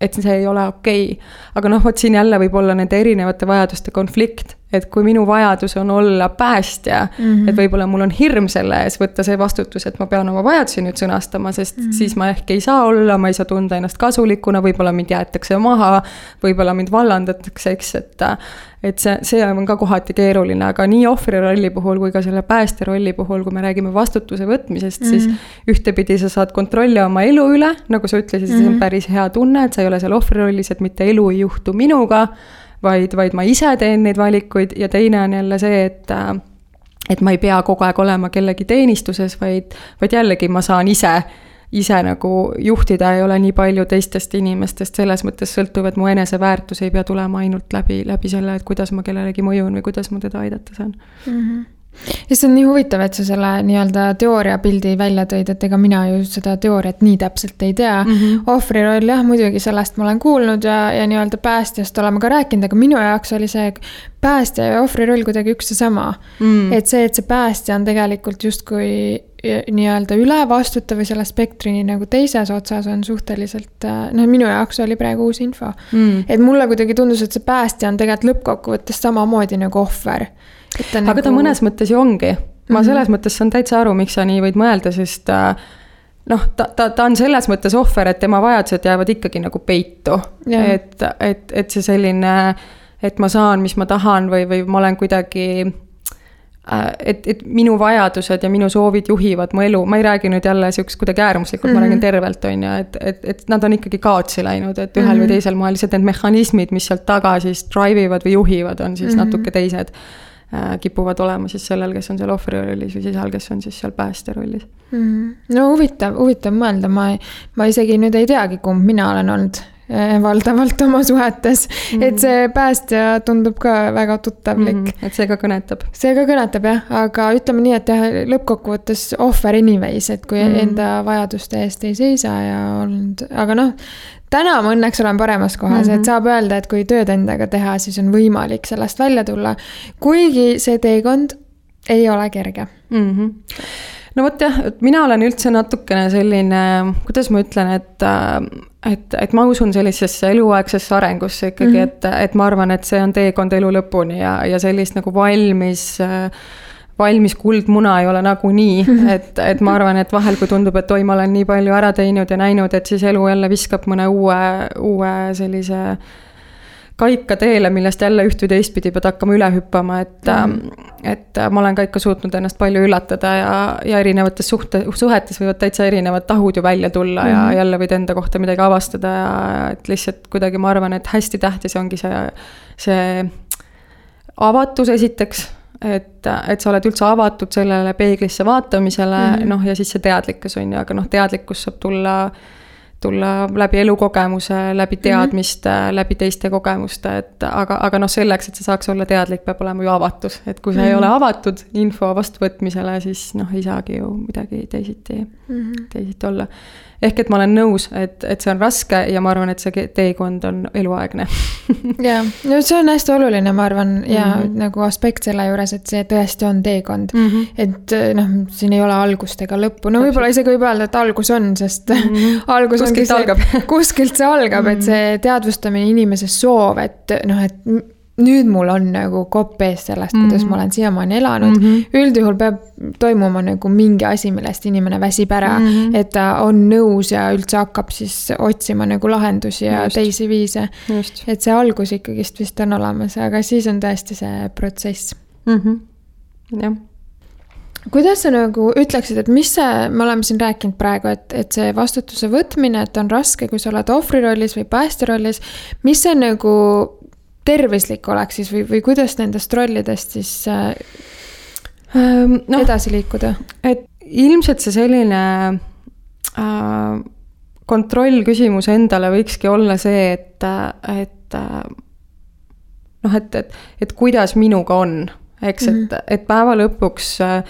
et see ei ole okei okay.. aga noh, vot siin jälle võib olla nende erinevate vajaduste konflikt, et kui minu vajadus on olla päästja mm, -hmm. et võib-olla mul on hirm selle ees võtta see vastutus, et ma pean oma vajadusi nüüd sõnastama, sest mm -hmm. siis ma ehk ei saa olla, ma ei saa tunda ennast kasulikuna, võib-olla mind jäetakse maha, võib-olla mind vallandatakse, eks, et et see, see on ka kohati keeruline, aga nii ohvri rolli puhul kui ka selle päästja rolli puhul, kui me räägime vastutuse võtmisest mm, -hmm. siis mhm. ühtepidi sa saad kontrolli oma elu üle, nagu sa ütlesid mm, -hmm. see on mhm. päris hea tunne, et sa ei ole seal ohvri rollis, et mitte elu ei juhtu minuga vaid, vaid ma ise teen neid valikuid ja teine on jälle see, et et ma ei pea kogu aeg olema kellegi teenistuses, vaid, vaid jällegi ma saan ise, ise nagu juhtida, ei ole nii palju teistest inimestest selles mõttes sõltuv, et mu eneseväärtus ei pea tulema ainult läbi, läbi selle, et kuidas ma kellelegi mõjun või kuidas ma teda aidata saan mm. -hmm ja see on nii huvitav, et sa selle nii-öelda teooriapildi välja tõid, et ega mina ju seda teooriat nii täpselt ei tea. Mm. -hmm. ohvri roll jah, muidugi sellest ma olen kuulnud ja, ja nii-öelda päästjast oleme ka rääkinud, aga minu jaoks oli see päästja ja ohvri roll kuidagi üks ja sama. Mm.. et see, et see päästja on tegelikult justkui nii-öelda ülevastutav või selle spektri nagu teises otsas on suhteliselt, noh, minu jaoks oli praegu uus info. Mm.. et mulle kuidagi tundus, et see päästja on tegelikult lõppkokkuvõttes samamoodi nagu ohver aga nagu... ta mõnes mõttes ju ongi. ma -hmm. selles mõttes saan täitsa aru, miks sa nii võid mõelda, sest äh, noh, ta, ta, ta on selles mõttes ohver, et tema vajadused jäävad ikkagi nagu peitu. et, et, et see selline, et ma saan, mis ma tahan või, või ma olen kuidagi äh, et, et minu vajadused ja minu soovid juhivad mu elu, ma ei räägi nüüd jälle sihukest kuidagi äärmuslikult mm, -hmm. ma räägin mhm. tervelt, on ju, et, et, et nad on ikkagi kaotsi läinud, et ühel mm -hmm. või teisel moel lihtsalt need mehhanismid, mis sealt taga siis drive ivad või juhivad, on siis mm -hmm. natuke teised kipuvad olema siis sellel, kes on seal ohvri rollis või siis seal, kes on siis seal päästja rollis mm. -hmm. no huvitav, huvitav mõelda, ma, ma isegi nüüd ei teagi, kumb mina olen olnud äh, valdavalt oma suhetes mm. -hmm. et see päästja tundub ka väga tuttavlik mm. -hmm. et see ka kõnetab. see ka kõnetab jah, aga ütleme nii, et jah, lõppkokkuvõttes ohver anyways, et kui mm -hmm. enda vajaduste eest ei seisa ja olnud, aga noh, täna ma õnneks olen paremas kohas mm, -hmm. et mhm. saab öelda, et kui tööd endaga teha, siis on võimalik sellest välja tulla. kuigi see teekond ei ole kerge mm. -hmm. no vot jah, et mina olen üldse natukene selline, kuidas ma ütlen, et, et, et ma usun sellisesse eluaegsesse arengusse ikkagi mm, -hmm. et, et ma arvan, et see on teekond elu lõpuni ja, ja sellist nagu valmis äh, valmis kuldmuna ei ole nagunii, et, et ma arvan, et vahel, kui tundub, et oi, ma olen nii palju ära teinud ja näinud, et siis elu jälle viskab mõne uue, uue sellise kaika teele, millest jälle üht või teistpidi pead hakkama üle hüppama, et mm., et ma olen ka ikka suutnud ennast palju üllatada ja, ja erinevates suhte, suhetes võivad täitsa erinevad tahud ju välja tulla mm. ja mhm. jälle võid enda kohta midagi avastada ja et lihtsalt kuidagi ma arvan, et hästi tähtis ongi see, see avatus esiteks et, et sa oled üldse avatud sellele peeglisse vaatamisele mm -hmm. noh, ja siis see teadlikkus on ju, aga noh, teadlikkus saab tulla, tulla läbi elukogemuse, läbi mhm. teadmiste mm, -hmm. läbi teiste kogemuste, et aga, aga noh, selleks, et sa saaks olla teadlik, peab olema ju avatus, et kui sa mm -hmm. ei mhm. ole avatud info vastuvõtmisele, siis noh, ei saagi ju midagi teisiti mm, -hmm. teisiti olla ehk et ma olen nõus, et, et see on raske ja ma arvan, et see teekond on eluaegne jaa, no see on hästi oluline, ma arvan, ja mm -hmm. nagu aspekt selle juures, et see tõesti on teekond mm. -hmm. et noh, siin ei ole algust ega lõppu, no võib-olla isegi võib öelda, et algus on, sest mm -hmm. algus kuskilt ongi see, kuskilt see algab mm, -hmm. et mhm. see teadvustamine inimese soov, et noh, et nüüd mul on nagu kopp ees sellest, kuidas mm -hmm. ma olen siiamaani elanud mm. -hmm. üldjuhul peab toimuma nagu mingi asi, millest inimene väsib ära mm, -hmm. et ta on nõus ja üldse hakkab siis otsima nagu lahendusi ja Just. teisi viise. et see algus ikkagist vist on olemas, aga siis on tõesti see protsess mm. -hmm. jah kuidas sa nagu ütleksid, et mis see, me oleme siin rääkinud praegu, et, et see vastutuse võtmine, et on raske, kui sa oled ohvri rollis või päästja rollis. mis see nagu tervislik oleks siis või, või kuidas nendest rollidest siis äh, no, edasi liikuda? et ilmselt see selline äh, kontrollküsimus endale võikski olla see, et, et äh, noh, et, et, et kuidas minuga on eks mm, -hmm. et, et päeva lõpuks äh,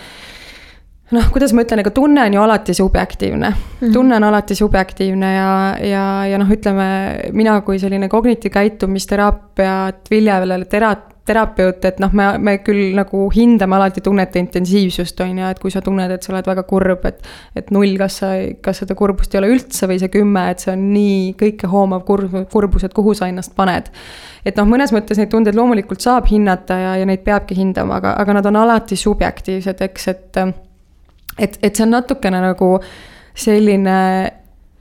noh, kuidas ma ütlen, ega tunne on ju alati subjektiivne mm. -hmm. tunne on alati subjektiivne ja, ja, ja noh, ütleme mina kui selline kognitiivkäitumisteraapiat viljelejale tera-, terapeut, et noh, me, me küll nagu hindame alati tunnete intensiivsust, on ju, et kui sa tunned, et sa oled väga kurb, et. et null, kas sa, kas seda kurbust ei ole üldse või see kümme, et see on nii kõikehoomav kurb, kurbus, et kuhu sa ennast paned. et noh, mõnes mõttes neid tundeid loomulikult saab hinnata ja, ja neid peabki hindama, aga, aga nad on alati subjektiivsed, eks, et. Et, et see on natukene nagu selline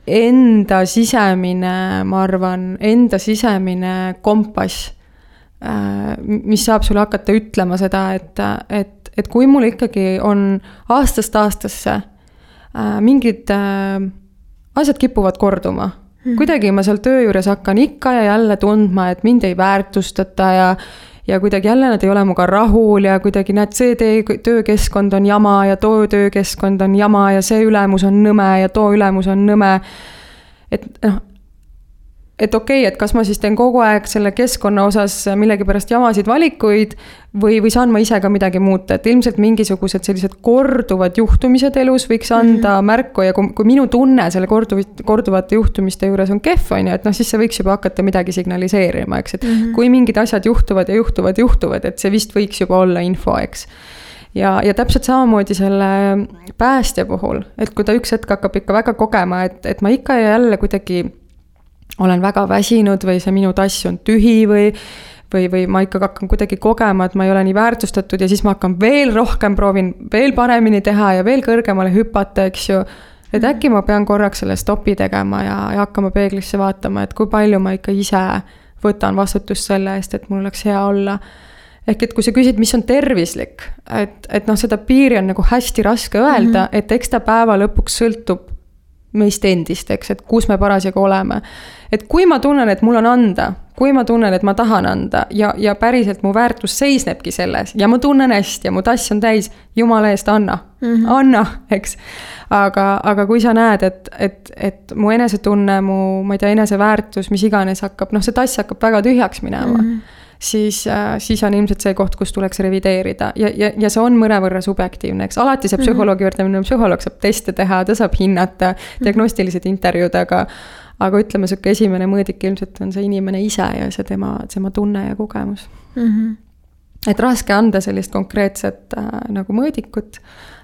enda sisemine, ma arvan, enda sisemine kompass Äh, mis saab sulle hakata ütlema seda, et, et, et kui mul ikkagi on aastast aastasse äh, mingid äh, asjad kipuvad korduma hmm. kuidagi ma seal töö juures hakkan ikka ja jälle tundma, et mind ei väärtustata ja ja kuidagi jälle nad ei ole minuga rahul ja kuidagi näed, see tee, töökeskkond on jama ja too töökeskkond on jama ja see ülemus on nõme ja too ülemus on nõme. et noh, et okei okay,, et kas ma siis teen kogu aeg selle keskkonna osas millegipärast jamasid valikuid või, või saan ma ise ka midagi muuta, et ilmselt mingisugused sellised korduvad juhtumised elus võiks anda mm -hmm. märku ja kui, kui minu tunne selle korduv, korduvate juhtumiste juures on kehv, on ju, et noh, siis see võiks juba hakata midagi signaliseerima, eks, et mm -hmm. kui mingid asjad juhtuvad ja juhtuvad, juhtuvad, et see vist võiks juba olla info, eks ja, ja täpselt samamoodi selle päästja puhul, et kui ta üks hetk hakkab ikka väga kogema, et, et ma ikka ja jälle kuidagi olen väga väsinud või see minu tass on tühi või või, või ma ikkagi hakkan kuidagi kogema, et ma ei ole nii väärtustatud ja siis ma hakkan veel rohkem, proovin veel paremini teha ja veel kõrgemale hüpata, eks ju. et mhm. äkki ma pean korraks selle stopi tegema ja, ja hakkama peeglisse vaatama, et kui palju ma ikka ise võtan vastutust selle eest, et mul oleks hea olla. ehk et kui sa küsid, mis on tervislik, et, et noh, seda piiri on nagu hästi raske öelda mm, -hmm. et eks ta päeva lõpuks sõltub meist endist, eks, et kus me parasjagu oleme. et kui ma tunnen, et mul on anda, kui ma tunnen, et ma tahan anda ja, ja päriselt mu väärtus seisnebki selles ja ma tunnen hästi ja mu tass on täis, jumala eest, anna mm, -hmm. anna, eks. aga, aga kui sa näed, et, et, et mu enesetunne, mu, ma ei tea, eneseväärtus, mis iganes hakkab, noh, see tass hakkab väga tühjaks minema mm. -hmm siis, äh, siis on ilmselt see koht, kus tuleks revideerida ja, ja, ja see on mõnevõrra subjektiivne, eks alati saab mhm. psühholoogi juurde minna, psühholoog saab teste teha, ta saab hinnata mhm. diagnostilised intervjuud, aga. aga ütleme, sihuke esimene mõõdik ilmselt on see inimene ise ja see tema, tema tunne ja kogemus mm. -hmm. et raske anda sellist konkreetset äh, nagu mõõdikut,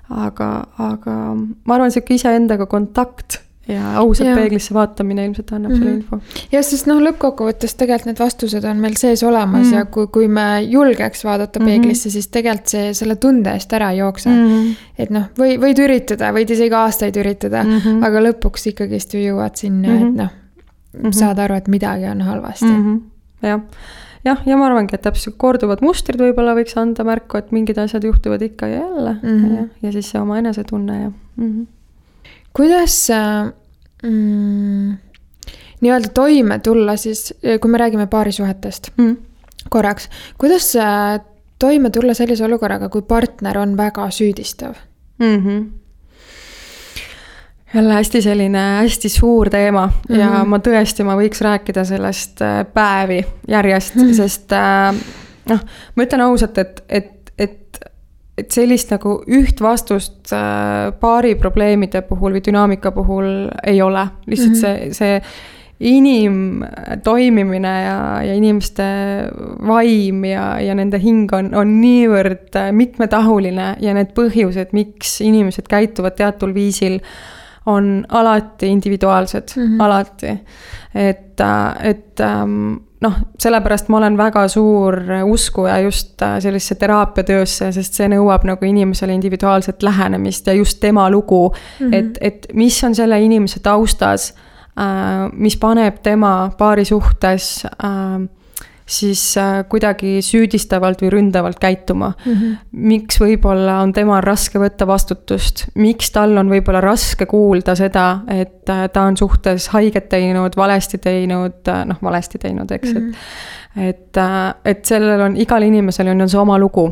aga, aga ma arvan, sihuke iseendaga kontakt ja ausalt ja. peeglisse vaatamine ilmselt annab mm -hmm. selle info. jah, sest noh, lõppkokkuvõttes tegelikult need vastused on meil sees olemas mm -hmm. ja kui, kui me julgeks vaadata mm -hmm. peeglisse, siis tegelikult see selle tunde eest ära ei jookse mm. -hmm. et noh, või võid üritada, võid isegi aastaid üritada mm, -hmm. aga lõpuks ikkagist ju jõuad sinna mm, -hmm. et noh mm -hmm., saad aru, et midagi on halvasti mm. -hmm. jah jah, ja ma arvangi, et täpselt korduvad mustrid võib-olla võiks anda märku, et mingid asjad juhtuvad ikka ja jälle mm -hmm. ja, ja siis see oma enesetunne ja mm. -hmm kuidas mm, nii-öelda toime tulla siis, kui me räägime paarisuhetest mm. korraks, kuidas toime tulla sellise olukorraga, kui partner on väga süüdistav mm? -hmm jälle hästi selline hästi suur teema mm -hmm. ja mhm. ma tõesti, ma võiks rääkida sellest äh, päevi järjest mm, -hmm. sest äh, noh, ma ütlen ausalt, et, et, et et sellist nagu üht vastust äh, paari probleemide puhul või dünaamika puhul ei ole, lihtsalt mm -hmm. see, see inimtoimimine ja, ja inimeste vaim ja, ja nende hing on, on niivõrd äh, mitmetahuline ja need põhjused, miks inimesed käituvad teatud viisil, on alati individuaalsed mm, -hmm. alati. et, äh, et ähm, noh, sellepärast ma olen väga suur uskuja just äh, sellisesse teraapiatöösse, sest see nõuab nagu inimesele individuaalset lähenemist ja just tema lugu mm. -hmm. et, et mis on selle inimese taustas, äh, mis paneb tema paari suhtes äh, siis äh, kuidagi süüdistavalt või ründavalt käituma mm. -hmm. miks võib-olla on temal raske võtta vastutust, miks tal on võib-olla raske kuulda seda, et äh, ta on suhtes haiget teinud, valesti teinud, äh, noh, valesti teinud, eks mm, -hmm. et et, et sellel on, igal inimesel on, on see oma lugu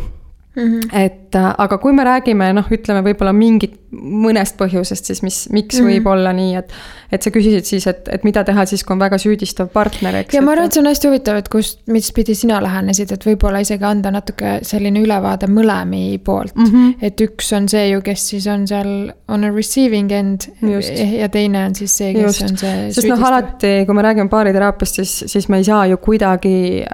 Mm -hmm. et aga kui me räägime noh, ütleme võib-olla mingit, mõnest põhjusest siis, mis, miks mm -hmm. võib olla nii, et et sa küsisid siis, et, et mida teha siis, kui on väga süüdistav partner, eks. ja ma arvan, et see on hästi huvitav, et kust, mis pidi sina lähenesid, et võib-olla isegi anda natuke selline ülevaade mõlemi poolt mm. -hmm. et üks on see ju, kes siis on seal on a receiving end Just. ja teine on siis see, kes Just. on see sest noh, alati, kui me räägime baariteraapiast, siis, siis me ei saa ju kuidagi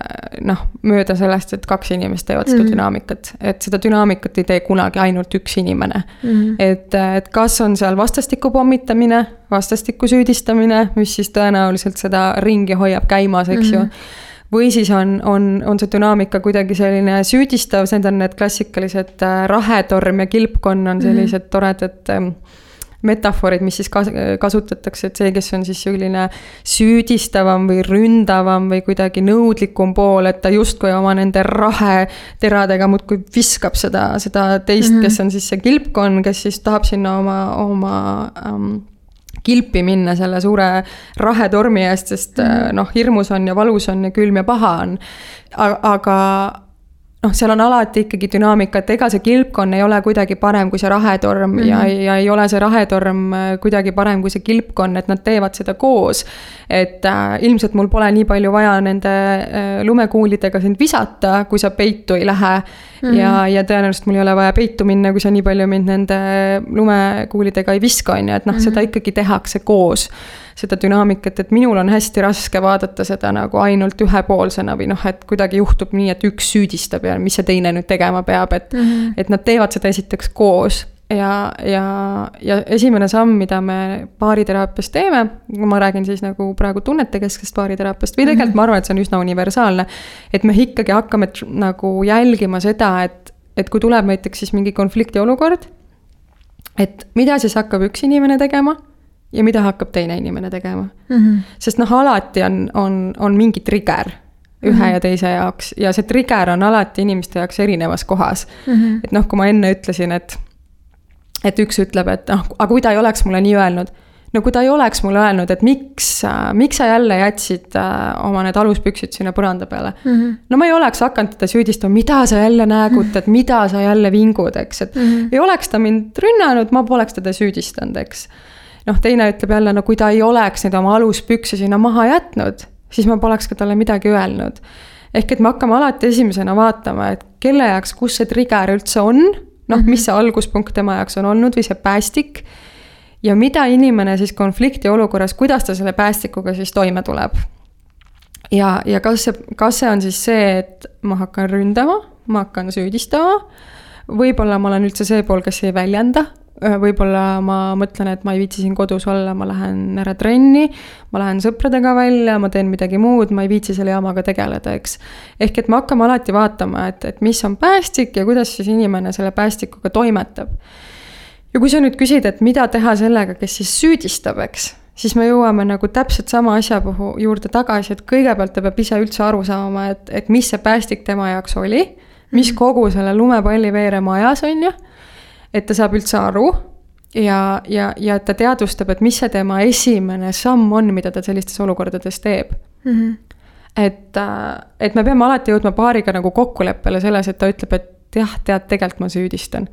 noh, mööda sellest, et kaks inimest teevad seda mm -hmm. dünaamikat. Et seda dünaamikat ei tee kunagi ainult üks inimene mm. -hmm. et, et kas on seal vastastikku pommitamine vastastikku süüdistamine, mis siis tõenäoliselt seda ringi hoiab käimas, eks mm -hmm. ju. Mhm. või siis on, on, on see dünaamika kuidagi selline süüdistav, need on need klassikalised äh, rahetorm ja kilpkonn on sellised mm -hmm. toredad ähm, metafoorid, mis siis kas-, kasutatakse, et see, kes on siis selline süüdistavam või ründavam või kuidagi nõudlikum pool, et ta justkui oma nende raheteradega muudkui viskab seda, seda teist mm, -hmm. kes on siis see kilpkonn, kes siis tahab sinna oma, oma ähm, kilpi minna selle suure rahetormi eest, sest mm. noh, hirmus on ja valus on ja külm ja paha on. aga noh, seal on alati ikkagi dünaamika, et ega see kilpkonn ei ole kuidagi parem kui see rahetorm mm -hmm. ja, ja ei ole see rahetorm äh, kuidagi parem kui see kilpkonn, et nad teevad seda koos. et äh, ilmselt mul pole nii palju vaja nende äh, lumekuulidega sind visata, kui sa peitu ei lähe mm. -hmm. ja, ja tõenäoliselt mul ei ole vaja peitu minna, kui sa nii palju mind nende lumekuulidega ei viska, on ju, et noh mm -hmm., seda ikkagi tehakse koos seda dünaamikat, et minul on hästi raske vaadata seda nagu ainult ühepoolsena või noh, et kuidagi juhtub nii, et üks süüdistab ja mis see teine nüüd tegema peab, et mm, -hmm. et nad teevad seda esiteks koos ja, ja, ja esimene samm, mida me baariteraapias teeme, ma räägin siis nagu praegu tunnetekesksest baariteraapiast või tegelikult mm -hmm. ma arvan, et see on üsna universaalne. et me ikkagi hakkame nagu jälgima seda, et, et kui tuleb näiteks siis mingi konfliktiolukord. et mida siis hakkab üks inimene tegema ja mida hakkab teine inimene tegema mm. -hmm. sest noh, alati on, on, on mingi trigger ühe mm -hmm. ja teise jaoks ja see trigger on alati inimeste jaoks erinevas kohas mm. -hmm. et noh, kui ma enne ütlesin, et, et üks ütleb, et noh, aga kui ta ei oleks mulle nii öelnud. no kui ta ei oleks mulle öelnud, et miks, miks sa jälle jätsid äh, oma need aluspüksid sinna põranda peale mm. -hmm. no ma ei oleks hakanud teda süüdistama, mida sa jälle näägutad, mida sa jälle vingud, eks, et mm. -hmm. ei oleks ta mind rünnanud, ma poleks teda süüdistanud, eks noh, teine ütleb jälle, no kui ta ei oleks neid oma aluspükse sinna maha jätnud, siis ma poleks ka talle midagi öelnud. ehk et me hakkame alati esimesena vaatama, et kelle jaoks, kus see trigger üldse on, noh, mis see alguspunkt tema jaoks on olnud või see päästik. ja mida inimene siis konflikti olukorras, kuidas ta selle päästikuga siis toime tuleb. ja, ja kas see, kas see on siis see, et ma hakkan ründama, ma hakkan süüdistama võib-olla ma olen üldse see pool, kes ei väljenda võib-olla ma mõtlen, et ma ei viitsi siin kodus olla, ma lähen ära trenni, ma lähen sõpradega välja, ma teen midagi muud, ma ei viitsi selle jamaga tegeleda, eks. ehk et me hakkame alati vaatama, et, et mis on päästik ja kuidas siis inimene selle päästikuga toimetab. ja kui sa nüüd küsid, et mida teha sellega, kes siis süüdistab, eks, siis me jõuame nagu täpselt sama asja puhul juurde tagasi, et kõigepealt ta peab ise üldse aru saama, et, et mis see päästik tema jaoks oli, mis mhm. kogu selle lumepalli veerema ajas, on ju et ta saab üldse aru ja, ja, ja ta teadvustab, et mis see tema esimene samm on, mida ta sellistes olukordades teeb mm. -hmm. et, äh, et me peame alati jõudma paariga nagu kokkuleppele selles, et ta ütleb, et jah, tead, tegelikult ma süüdistan.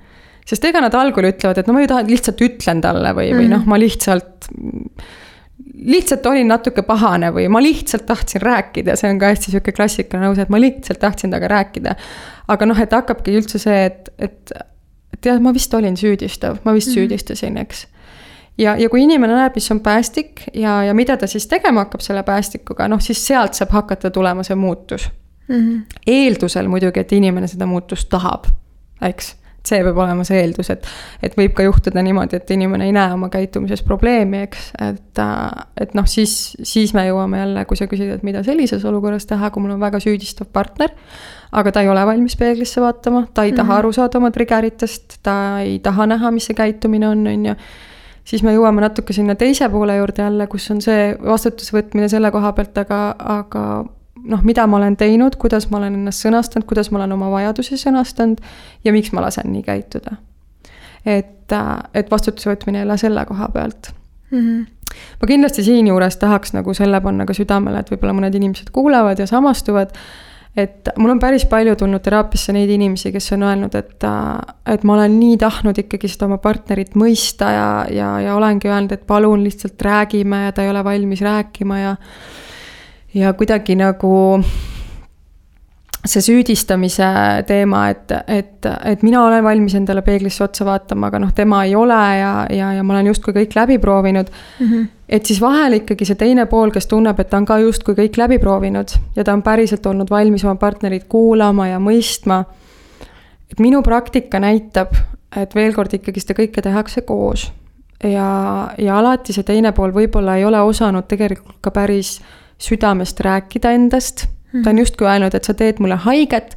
sest ega nad algul ütlevad, et no ma ju tahan, lihtsalt ütlen talle või mm, -hmm. või noh, ma lihtsalt lihtsalt olin natuke pahane või ma lihtsalt tahtsin rääkida, see on ka hästi sihuke klassikaline lause, et ma lihtsalt tahtsin temaga rääkida. aga noh, et hakkabki üldse see, et, et tead, ma vist olin süüdistav, ma vist mm -hmm. süüdistasin, eks. ja, ja kui inimene näeb, mis on päästik ja, ja mida ta siis tegema hakkab selle päästikuga, noh siis sealt saab hakata tulema see muutus mm. -hmm. eeldusel muidugi, et inimene seda muutust tahab, eks see peab olema see eeldus, et, et võib ka juhtuda niimoodi, et inimene ei näe oma käitumises probleemi, eks, et, et noh, siis, siis me jõuame jälle, kui sa küsid, et mida sellises olukorras teha, kui mul on väga süüdistav partner, aga ta ei ole valmis peeglisse vaatama, ta ei mm -hmm. taha mhm. aru saada oma triggeritest, ta ei taha näha, mis see käitumine on, on ju siis me jõuame natuke sinna teise poole juurde jälle, kus on see vastutuse võtmine selle koha pealt, aga, aga noh, mida ma olen teinud, kuidas ma olen ennast sõnastanud, kuidas ma olen oma vajadusi sõnastanud ja miks ma lasen nii käituda. et, et vastutuse võtmine jälle selle koha pealt mm. -hmm. ma kindlasti siinjuures tahaks nagu selle panna ka südamele, et võib-olla mõned inimesed kuulavad ja samastuvad et mul on päris palju tulnud teraapiasse neid inimesi, kes on öelnud, et, et ma olen nii tahtnud ikkagi seda oma partnerit mõista ja, ja, ja olengi öelnud, et palun lihtsalt räägime ja ta ei ole valmis rääkima ja ja kuidagi nagu see süüdistamise teema, et, et, et mina olen valmis endale peeglisse otsa vaatama, aga noh, tema ei ole ja, ja, ja ma olen justkui kõik läbi proovinud mm. -hmm. et siis vahel ikkagi see teine pool, kes tunneb, et ta on ka justkui kõik läbi proovinud ja ta on päriselt olnud valmis oma partnerit kuulama ja mõistma. et minu praktika näitab, et veel kord ikkagi seda kõike tehakse koos. ja, ja alati see teine pool võib-olla ei ole osanud tegelikult ka päris südamest rääkida endast mm. ta on justkui öelnud, et sa teed mulle haiget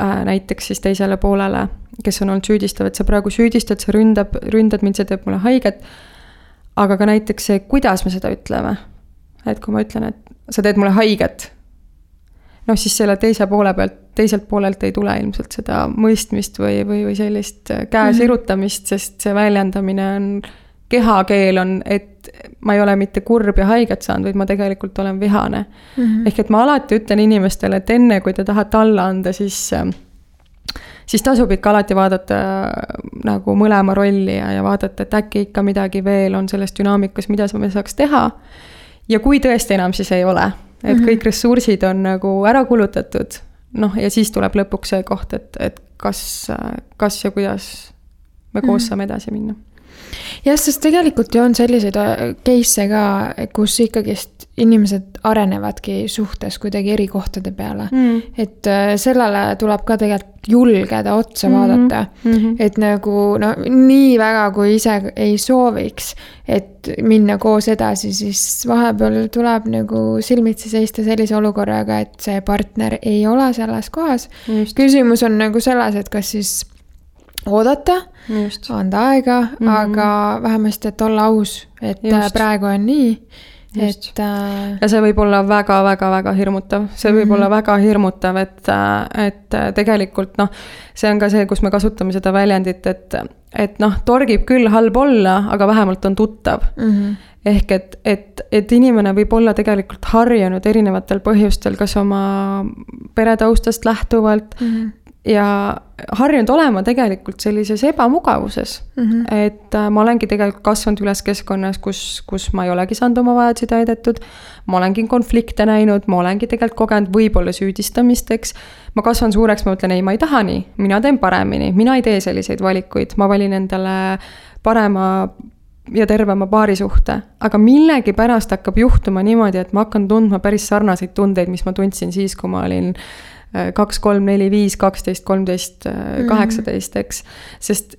äh,, näiteks siis teisele poolele, kes on olnud süüdistav, et sa praegu süüdistad, sa ründab, ründad mind, see teeb mulle haiget. aga ka näiteks see, kuidas me seda ütleme. et kui ma ütlen, et sa teed mulle haiget, noh, siis selle teise poole pealt, teiselt poolelt ei tule ilmselt seda mõistmist või, või, või sellist käe mhm. sirutamist, sest see väljendamine on kehakeel on, et ma ei ole mitte kurb ja haiget saanud, vaid ma tegelikult olen vihane mm. -hmm. ehk et ma alati ütlen inimestele, et enne kui te tahate alla anda, siis, siis tasub ikka alati vaadata nagu mõlema rolli ja, ja vaadata, et äkki ikka midagi veel on selles dünaamikas, mida me saaks teha. ja kui tõesti enam siis ei ole, et mm -hmm. kõik ressursid on nagu ära kulutatud, noh, ja siis tuleb lõpuks see koht, et, et kas, kas ja kuidas me koos mm -hmm. saame edasi minna jah, sest tegelikult ju on selliseid äh, case'e ka, kus ikkagist inimesed arenevadki suhtes kuidagi eri kohtade peale mm.. et äh, sellele tuleb ka tegelikult julgeda otsa mm -hmm. vaadata mm. -hmm. et nagu no nii väga, kui ise ei sooviks, et minna koos edasi, siis vahepeal tuleb nagu silmitsi seista sellise olukorraga, et see partner ei ole selles kohas. küsimus on nagu selles, et kas siis oodata, anda aega mm, -hmm. aga vähemasti, et olla aus, et äh, Just. praegu on nii. et äh.... ja see võib olla väga-väga-väga hirmutav, see võib mm -hmm. olla väga hirmutav, et, äh, et äh, tegelikult noh, see on ka see, kus me kasutame seda väljendit, et, et noh, torgib küll halb olla, aga vähemalt on tuttav mm. -hmm ehk et, et, et inimene võib olla tegelikult harjunud erinevatel põhjustel, kas oma peretaustast lähtuvalt mm, -hmm ja harjunud olema tegelikult sellises ebamugavuses mm. -hmm. et äh, ma olengi tegelikult kasvanud üles keskkonnas, kus, kus ma ei olegi saanud oma vajadusi täidetud. ma olengi konflikte näinud, ma olengi tegelikult kogenud võib-olla süüdistamist, eks. ma kasvan suureks, ma ütlen ei, ma ei taha nii, mina teen paremini, mina ei tee selliseid valikuid, ma valin endale parema ja tervema paarisuhte, aga millegipärast hakkab juhtuma niimoodi, et ma hakkan tundma päris sarnaseid tundeid, mis ma tundsin siis, kui ma olin kaks, kolm, neli, viis, kaksteist, kolmteist, äh, mhm. kaheksateist, eks. sest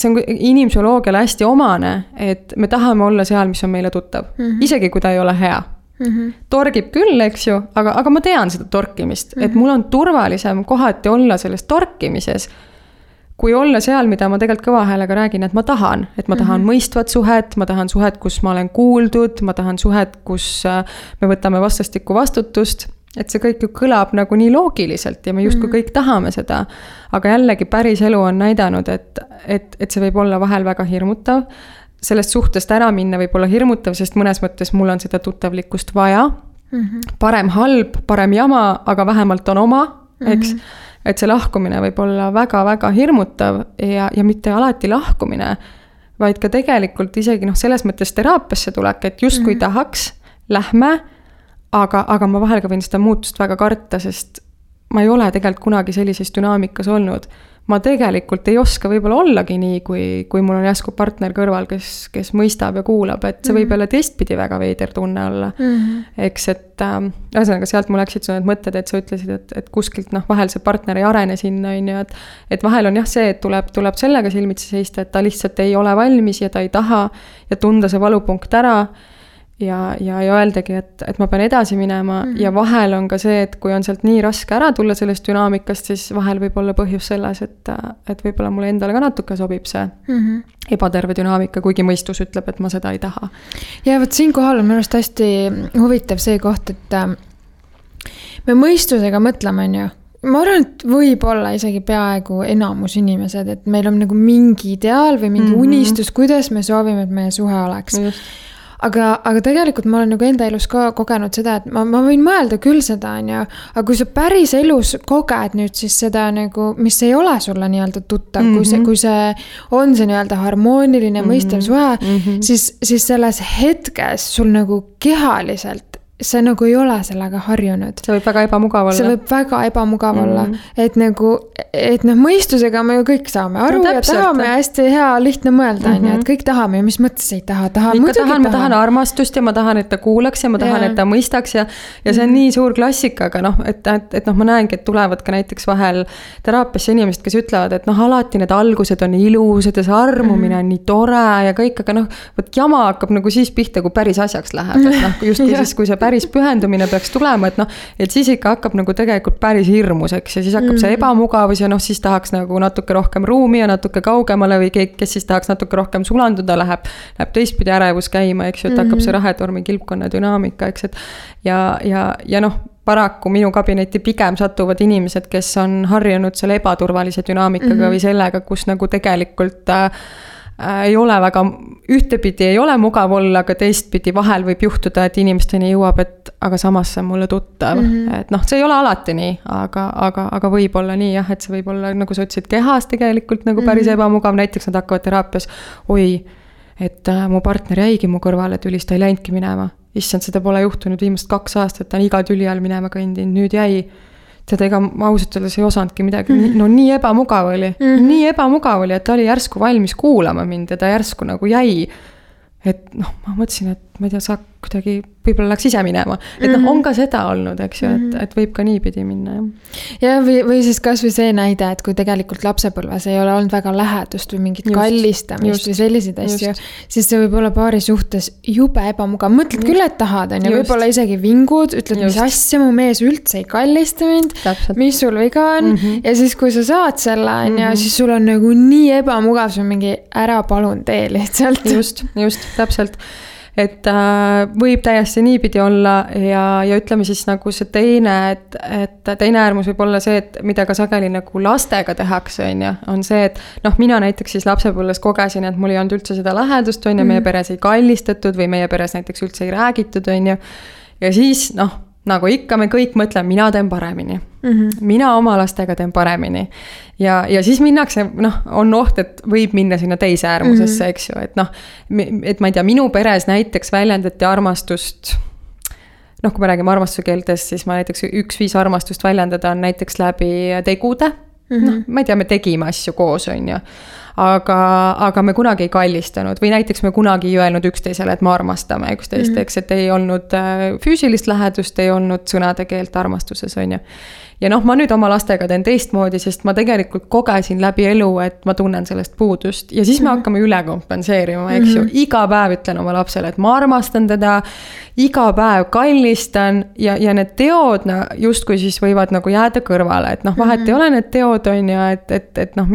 see on inimpsühholoogiale hästi omane, et me tahame olla seal, mis on meile tuttav mm, -hmm. isegi kui ta ei ole hea mm. -hmm. torgib küll, eks ju, aga, aga ma tean seda torkimist mm, -hmm. et mhm. mul on turvalisem kohati olla selles torkimises kui olla seal, mida ma tegelikult kõva häälega räägin, et ma tahan, et ma tahan mm -hmm. mõistvat suhet, ma tahan suhet, kus ma olen kuuldud, ma tahan suhet, kus äh, me võtame vastastikku vastutust et see kõik ju kõlab nagu nii loogiliselt ja me justkui mm. kõik tahame seda. aga jällegi päris elu on näidanud, et, et, et see võib olla vahel väga hirmutav. sellest suhtest ära minna võib olla hirmutav, sest mõnes mõttes mul on seda tuttavlikkust vaja mm. -hmm. parem halb, parem jama, aga vähemalt on oma, eks mm. -hmm. et see lahkumine võib olla väga-väga hirmutav ja, ja mitte alati lahkumine, vaid ka tegelikult isegi noh, selles mõttes teraapiasse tulek, et justkui mm -hmm. tahaks, lähme aga, aga ma vahel ka võin seda muutust väga karta, sest ma ei ole tegelikult kunagi sellises dünaamikas olnud. ma tegelikult ei oska võib-olla ollagi nii, kui, kui mul on järsku partner kõrval, kes, kes mõistab ja kuulab, et see võib mhm. jälle teistpidi väga veider tunne olla mm. -hmm. eks, et äh, ühesõnaga sealt mul läksid su need mõtted, et sa ütlesid, et, et kuskilt noh, vahel see partner ei arene sinna, on ju, et. et vahel on jah see, et tuleb, tuleb sellega silmitsi seista, et ta lihtsalt ei ole valmis ja ta ei taha ja tunda see valupunkt ära ja, ja, ja öeldagi, et, et ma pean edasi minema mm -hmm. ja vahel on ka see, et kui on sealt nii raske ära tulla sellest dünaamikast, siis vahel võib olla põhjus selles, et, et võib-olla mulle endale ka natuke sobib see mm -hmm. ebaterve dünaamika, kuigi mõistus ütleb, et ma seda ei taha. ja vot siinkohal on minu arust hästi huvitav see koht, et äh, me mõistusega mõtleme, on ju ma arvan, et võib-olla isegi peaaegu enamus inimesed, et meil on nagu mingi ideaal või mingi mm -hmm. unistus, kuidas me soovime, et meie suhe oleks aga, aga tegelikult ma olen nagu enda elus ka kogenud seda, et ma, ma võin mõelda küll seda, on ju. aga kui sa päris elus koged nüüd siis seda nagu, mis ei ole sulle nii-öelda tuttav mm, -hmm. kui see, mhm. kui see on see nii-öelda harmooniline mm, -hmm. mõistev suhe mm, -hmm. siis, siis selles hetkes sul nagu kehaliselt sa nagu ei ole sellega harjunud. see võib väga ebamugav olla. see võib väga ebamugav mm. olla, et nagu, et noh, mõistusega me ju kõik saame aru no, ja tahame hästi hea lihtne mõelda, on ju, et mhm. kõik tahame ja mis mõttes ei taha, tahan muidugi tahan. ma tahan armastust ja ma tahan, et ta kuulaks ja ma tahan, et ta mõistaks ja, ja see on mm. nii suur klassika, aga noh, et, et, et noh, ma näengi, et tulevad ka näiteks vahel teraapiasse inimesed, kes ütlevad, et noh, alati need algused on ilusad ja see armumine mm. on nii tore ja kõik, aga noh, vot jama hakkab nagu siis pihta, kui päris asjaks läheb, et noh, justkui siis, kui see päris päris pühendumine peaks tulema, et noh, et siis ikka hakkab nagu tegelikult päris hirmus, eks, ja siis hakkab mm. see ebamugavus ja noh, siis tahaks nagu natuke rohkem ruumi ja natuke kaugemale või keegi, kes siis tahaks natuke rohkem sulanduda, läheb, läheb teistpidi ärevus käima, eks ju, et hakkab see mhm. rahetormi kilpkonna dünaamika, eks, et ja, ja, ja noh paraku minu kabinetti pigem satuvad inimesed, kes on harjunud selle ebaturvalise dünaamikaga mm -hmm. või sellega, kus nagu tegelikult äh, ei ole väga, ühtepidi ei ole mugav olla, aga teistpidi vahel võib juhtuda, et inimesteni jõuab, et aga samas see on mulle tuttav mm. -hmm. et noh, see ei ole alati nii, aga, aga, aga võib olla nii jah, et see võib olla, nagu sa ütlesid, kehas tegelikult nagu päris mm -hmm. ebamugav, näiteks nad hakkavad teraapias, oi, et äh, mu partner jäigi mu kõrvale tülis, ta ei läinudki minema. issand, seda pole juhtunud viimased kaks aastat, ta on iga tüli all minema kõndinud, nüüd jäi tead, ega ma ausalt öeldes ei osanudki midagi mm, -hmm. no nii ebamugav oli mm, -hmm. nii ebamugav oli, et ta oli järsku valmis kuulama mind ja ta järsku nagu jäi. et noh, ma mõtlesin, et ma ei tea, sa kuidagi võib-olla läks ise minema. et noh, on mhm. ka seda olnud, eks ju, et, mhm. et võib ka niipidi minna, jah. ja või, või siis kasvõi see näide, et kui tegelikult lapsepõlves ei ole olnud väga lähedust või mingit just, kallistamist just, või selliseid asju, siis see võib olla paari suhtes jube ebamugav, mõtled just. küll, et tahad, on ju, võib-olla isegi vingud, ütled, mis asja, mu mees üldse ei kallista mind. mis sul viga on mm -hmm. ja siis, kui sa saad selle, on ju, mhm. siis sul on nagu nii ebamugav, see on mingi ära palun tee lihtsalt. just, just, täpselt et äh, võib täiesti niipidi olla ja, ja ütleme siis nagu see teine, et, et teine äärmus võib olla see, et mida ka sageli nagu lastega tehakse, on ju, on see, et noh, mina näiteks siis lapsepõlves kogesin, et mul ei olnud üldse seda lähedust, on ju, meie mhm. peres ei kallistatud või meie peres näiteks üldse ei räägitud, on ju. ja siis noh nagu ikka, me kõik mõtleme, mina teen paremini mm. -hmm. mina oma lastega teen paremini. ja, ja siis minnakse, noh, on oht, et võib minna sinna teise äärmusesse mm, -hmm. eks ju, et noh. et ma ei tea, minu peres näiteks väljendati armastust. noh, kui me räägime armastuse keeltest, siis ma näiteks üks viis armastust väljendada on näiteks läbi tegude. -hmm. noh, ma ei tea, me tegime asju koos, on ju aga, aga me kunagi ei kallistanud või näiteks me kunagi ei öelnud üksteisele, et me armastame üksteist mm, -hmm. eks, et ei olnud äh, füüsilist lähedust, ei olnud sõnade keelt armastuses, on ju ja noh, ma nüüd oma lastega teen teistmoodi, sest ma tegelikult kogesin läbi elu, et ma tunnen sellest puudust ja siis me mhm. hakkame üle kompenseerima, eks ju. Mhm. iga päev ütlen oma lapsele, et ma armastan teda, iga päev kallistan ja, ja need teod no, justkui siis võivad nagu jääda kõrvale, et noh, vahet mm -hmm. ei ole need teod, on ju, et, et, et noh,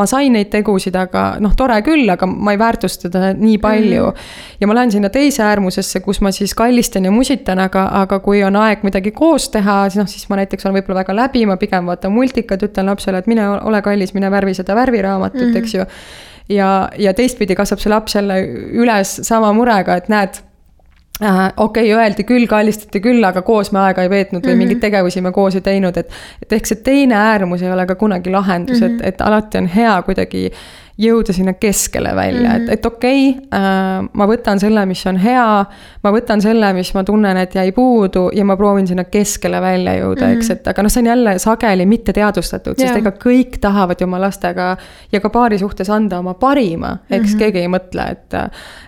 ma sain neid tegusid, aga noh, tore küll, aga ma ei väärtusta teda nii palju mm. -hmm. ja ma lähen sinna teise äärmusesse, kus ma siis kallistan ja musitan, aga, aga kui on aeg midagi koos teha, siis noh, siis ma näiteks olen võib-olla väga läbi, ma pigem vaatan multikat, ütlen lapsele, et mine ole kallis, mine värvi seda värviraamatut mm, -hmm. eks ju. ja, ja teistpidi kasvab see laps jälle üles sama murega, et näed äh,. okei okay,, öeldi küll, kallistati küll, aga koos me aega ei veetnud või mm -hmm. mingeid tegevusi me koos ei teinud, et. et ehk see teine äärmus ei ole ka kunagi lahendus mm, -hmm. et, et alati on hea kuidagi jõuda sinna keskele välja mm, -hmm. et, Mhm. et okei okay, äh,, ma võtan selle, mis on hea, ma võtan selle, mis ma tunnen, et jäi puudu ja ma proovin sinna keskele välja jõuda mm, -hmm. eks, et aga noh, see on jälle sageli mitte teadvustatud, sest ega kõik tahavad ju oma lastega ja ka paari suhtes anda oma parima, eks mm Mhm. -hmm. keegi ei mõtle, et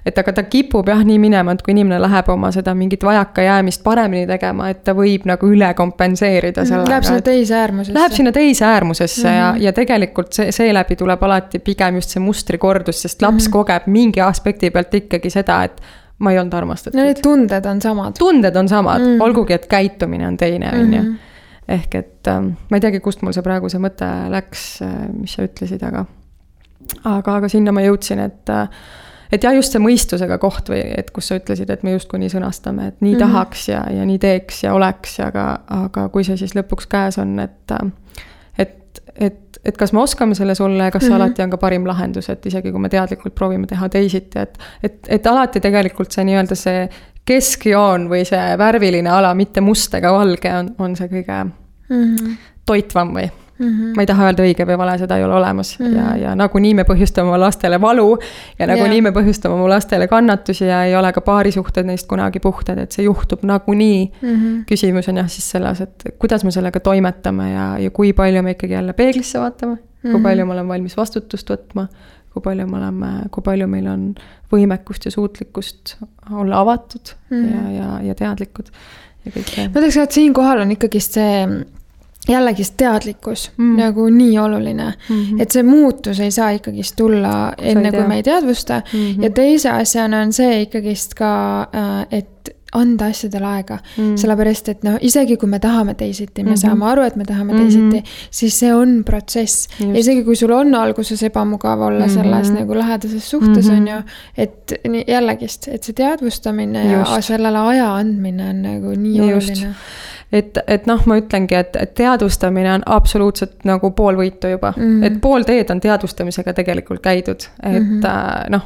et aga ta kipub jah nii minema, et kui inimene läheb oma seda mingit vajakajäämist paremini tegema, et ta võib nagu üle kompenseerida sellega. Mhm. Läheb sinna teise äärmusesse. Läheb sinna teise äärmusesse mm -hmm. ja, Mhm. ja tegelikult see, seeläbi tuleb alati pigem just see mustrikordus, sest laps mm Mhm. -hmm. kogeb mingi aspekti pealt ikkagi seda, et ma ei olnud armastatud no need tunded on samad. tunded on samad mm, Mhm. -hmm. olgugi et käitumine on teine, on ju. ehk et ähm, ma ei teagi, kust mul see praegu see mõte läks, mis sa ütlesid, aga, aga, aga sinna ma jõudsin, et äh, et jah, just see mõistusega koht või et kus sa ütlesid, et me justkui nii sõnastame, et nii mm Mhm. -hmm. tahaks ja, ja nii teeks ja oleks, aga, aga kui see siis lõpuks käes on, et äh, et, et, et kas me oskame selle sulle ja kas see mm. -hmm. alati on ka parim lahendus, et isegi kui me teadlikult proovime teha teisiti, et et, et alati tegelikult see nii-öelda see keskjoon või see värviline ala, mitte must ega valge, on, on see kõige Mhm. toitvam või ma ei taha öelda õige või vale, seda ei ole olemas mm Mhm. -hmm. ja, ja nagunii me põhjustame oma lastele valu ja nagunii Jah. me põhjustame oma lastele kannatusi ja ei ole ka paarisuhted neist kunagi puhtad, et see juhtub nagunii. Mhm. küsimus on jah siis selles, et kuidas me sellega toimetame ja, ja kui palju me ikkagi jälle peeglisse vaatame mm, -hmm. kui Mhm. palju me oleme valmis vastutust võtma, kui palju me oleme, kui palju meil on võimekust ja suutlikkust olla avatud mm Mhm. -hmm. ja, ja, ja teadlikud ja kõik see. ma ütleks, et siinkohal on ikkagist see jällegist teadlikkus Mm. mm. nagu nii oluline mm. -hmm. et see muutus ei saa ikkagist tulla ei enne, kui me ei teadvusta mm. -hmm. ja teise asjana on see ikkagist ka, et anda asjadele aega Mm. mm.. sellepärast, et noh, isegi kui me tahame teisiti, me mm. -hmm. saame aru, et me tahame Mhm. teisiti, siis see on protsess. Isegi kui sul on alguses ebamugav olla mm. -hmm. selles nagu lähedases suhtes mm. -hmm. on ju. et nii jällegist, et see teadvustamine ja Just. sellele aja andmine on nagu nii Just. oluline. et, et noh, ma ütlengi, et, et teadvustamine on absoluutselt nagu pool võitu juba mm, Mhm. -hmm. et pool teed on teadvustamisega tegelikult käidud, et mm Mhm. -hmm. noh,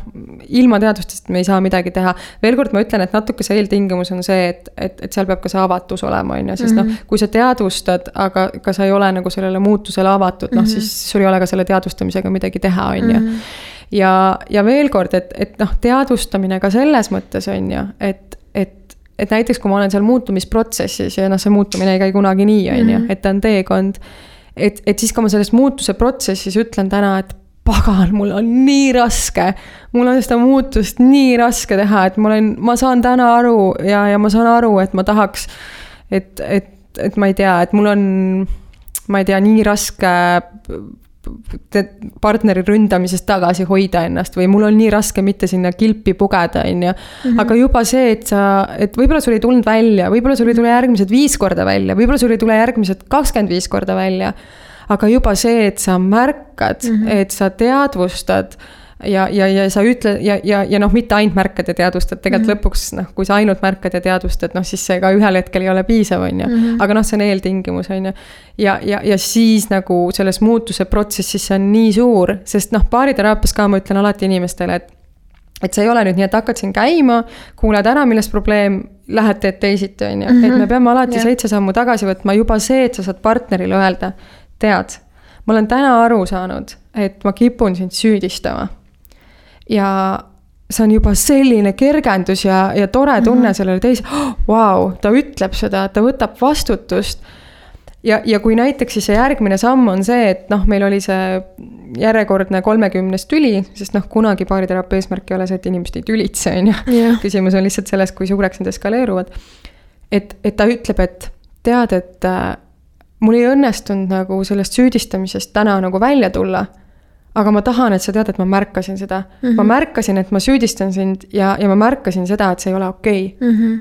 ilma teadvustest me ei saa midagi teha. veel kord ma ütlen, et natuke see eeltingimus on see, et, et, et seal peab ka see avatus olema, on ju, sest mm -hmm. Mhm. noh, kui sa teadvustad, aga ka sa ei ole nagu sellele muutusele avatud, noh Mhm. siis sul ei ole ka selle teadvustamisega midagi teha, on ju Mhm. ja, ja veel kord, et, et noh, teadvustamine ka selles mõttes on ju, et, et, et näiteks kui ma olen seal muutumisprotsessis ja noh, see muutumine ei käi kunagi nii, on ju Mhm., et ta on teekond. et, et siis, kui ma selles muutuse protsessis ütlen täna, et pagan, mul on nii raske. mul on seda muutust nii raske teha, et ma olen, ma saan täna aru ja, ja ma saan aru, et ma tahaks, et, et, et ma ei tea, et mul on, ma ei tea, nii raske partneri ründamisest tagasi hoida ennast või mul on nii raske mitte sinna kilpi pugeda, on ju. aga juba see, et sa, et võib-olla sul ei tulnud välja, võib-olla sul ei tule järgmised viis korda välja, võib-olla sul ei tule järgmised kakskümmend viis korda välja. aga juba see, et sa märkad mm, -hmm. et sa teadvustad ja, ja, ja sa ütled ja, ja, ja noh, mitte ainult märkad ja teadvustad, tegelikult mm -hmm. lõpuks noh, kui sa ainult märkad ja teadvustad, noh siis see ka ühel hetkel ei ole piisav, on ju. aga noh, see on eeltingimus, on ju. ja, ja, ja siis nagu selles muutuse protsessis see on nii suur, sest noh, baariteraapias ka ma ütlen alati inimestele, et et see ei ole nüüd nii, et hakkad siin käima, kuulad ära, milles probleem, lähed teed teisiti, on ju, et me peame alati Jah. seitse sammu tagasi võtma, juba see, et sa saad partnerile öelda, tead, ma olen täna aru saanud, et ma kipun sind süüdistama. Ja see on juba selline kergendus ja, ja tore tunne mm -hmm. sellele teisele oh,, vau, ta ütleb seda, ta võtab vastutust ja, ja kui näiteks siis see järgmine samm on see, et noh, meil oli see järjekordne kolmekümnes tüli, sest noh, kunagi baariteraapia eesmärk ei ole see, et inimesed ei tülitse, on ju. küsimus on lihtsalt selles, kui suureks need eskaleeruvad. et, et ta ütleb, et tead, et äh, mul ei õnnestunud nagu sellest süüdistamisest täna nagu välja tulla. Aga ma tahan, et sa tead, et ma märkasin seda mm. -hmm. ma märkasin, et ma süüdistan sind ja, ja ma märkasin seda, et see ei ole okei okay Mhm.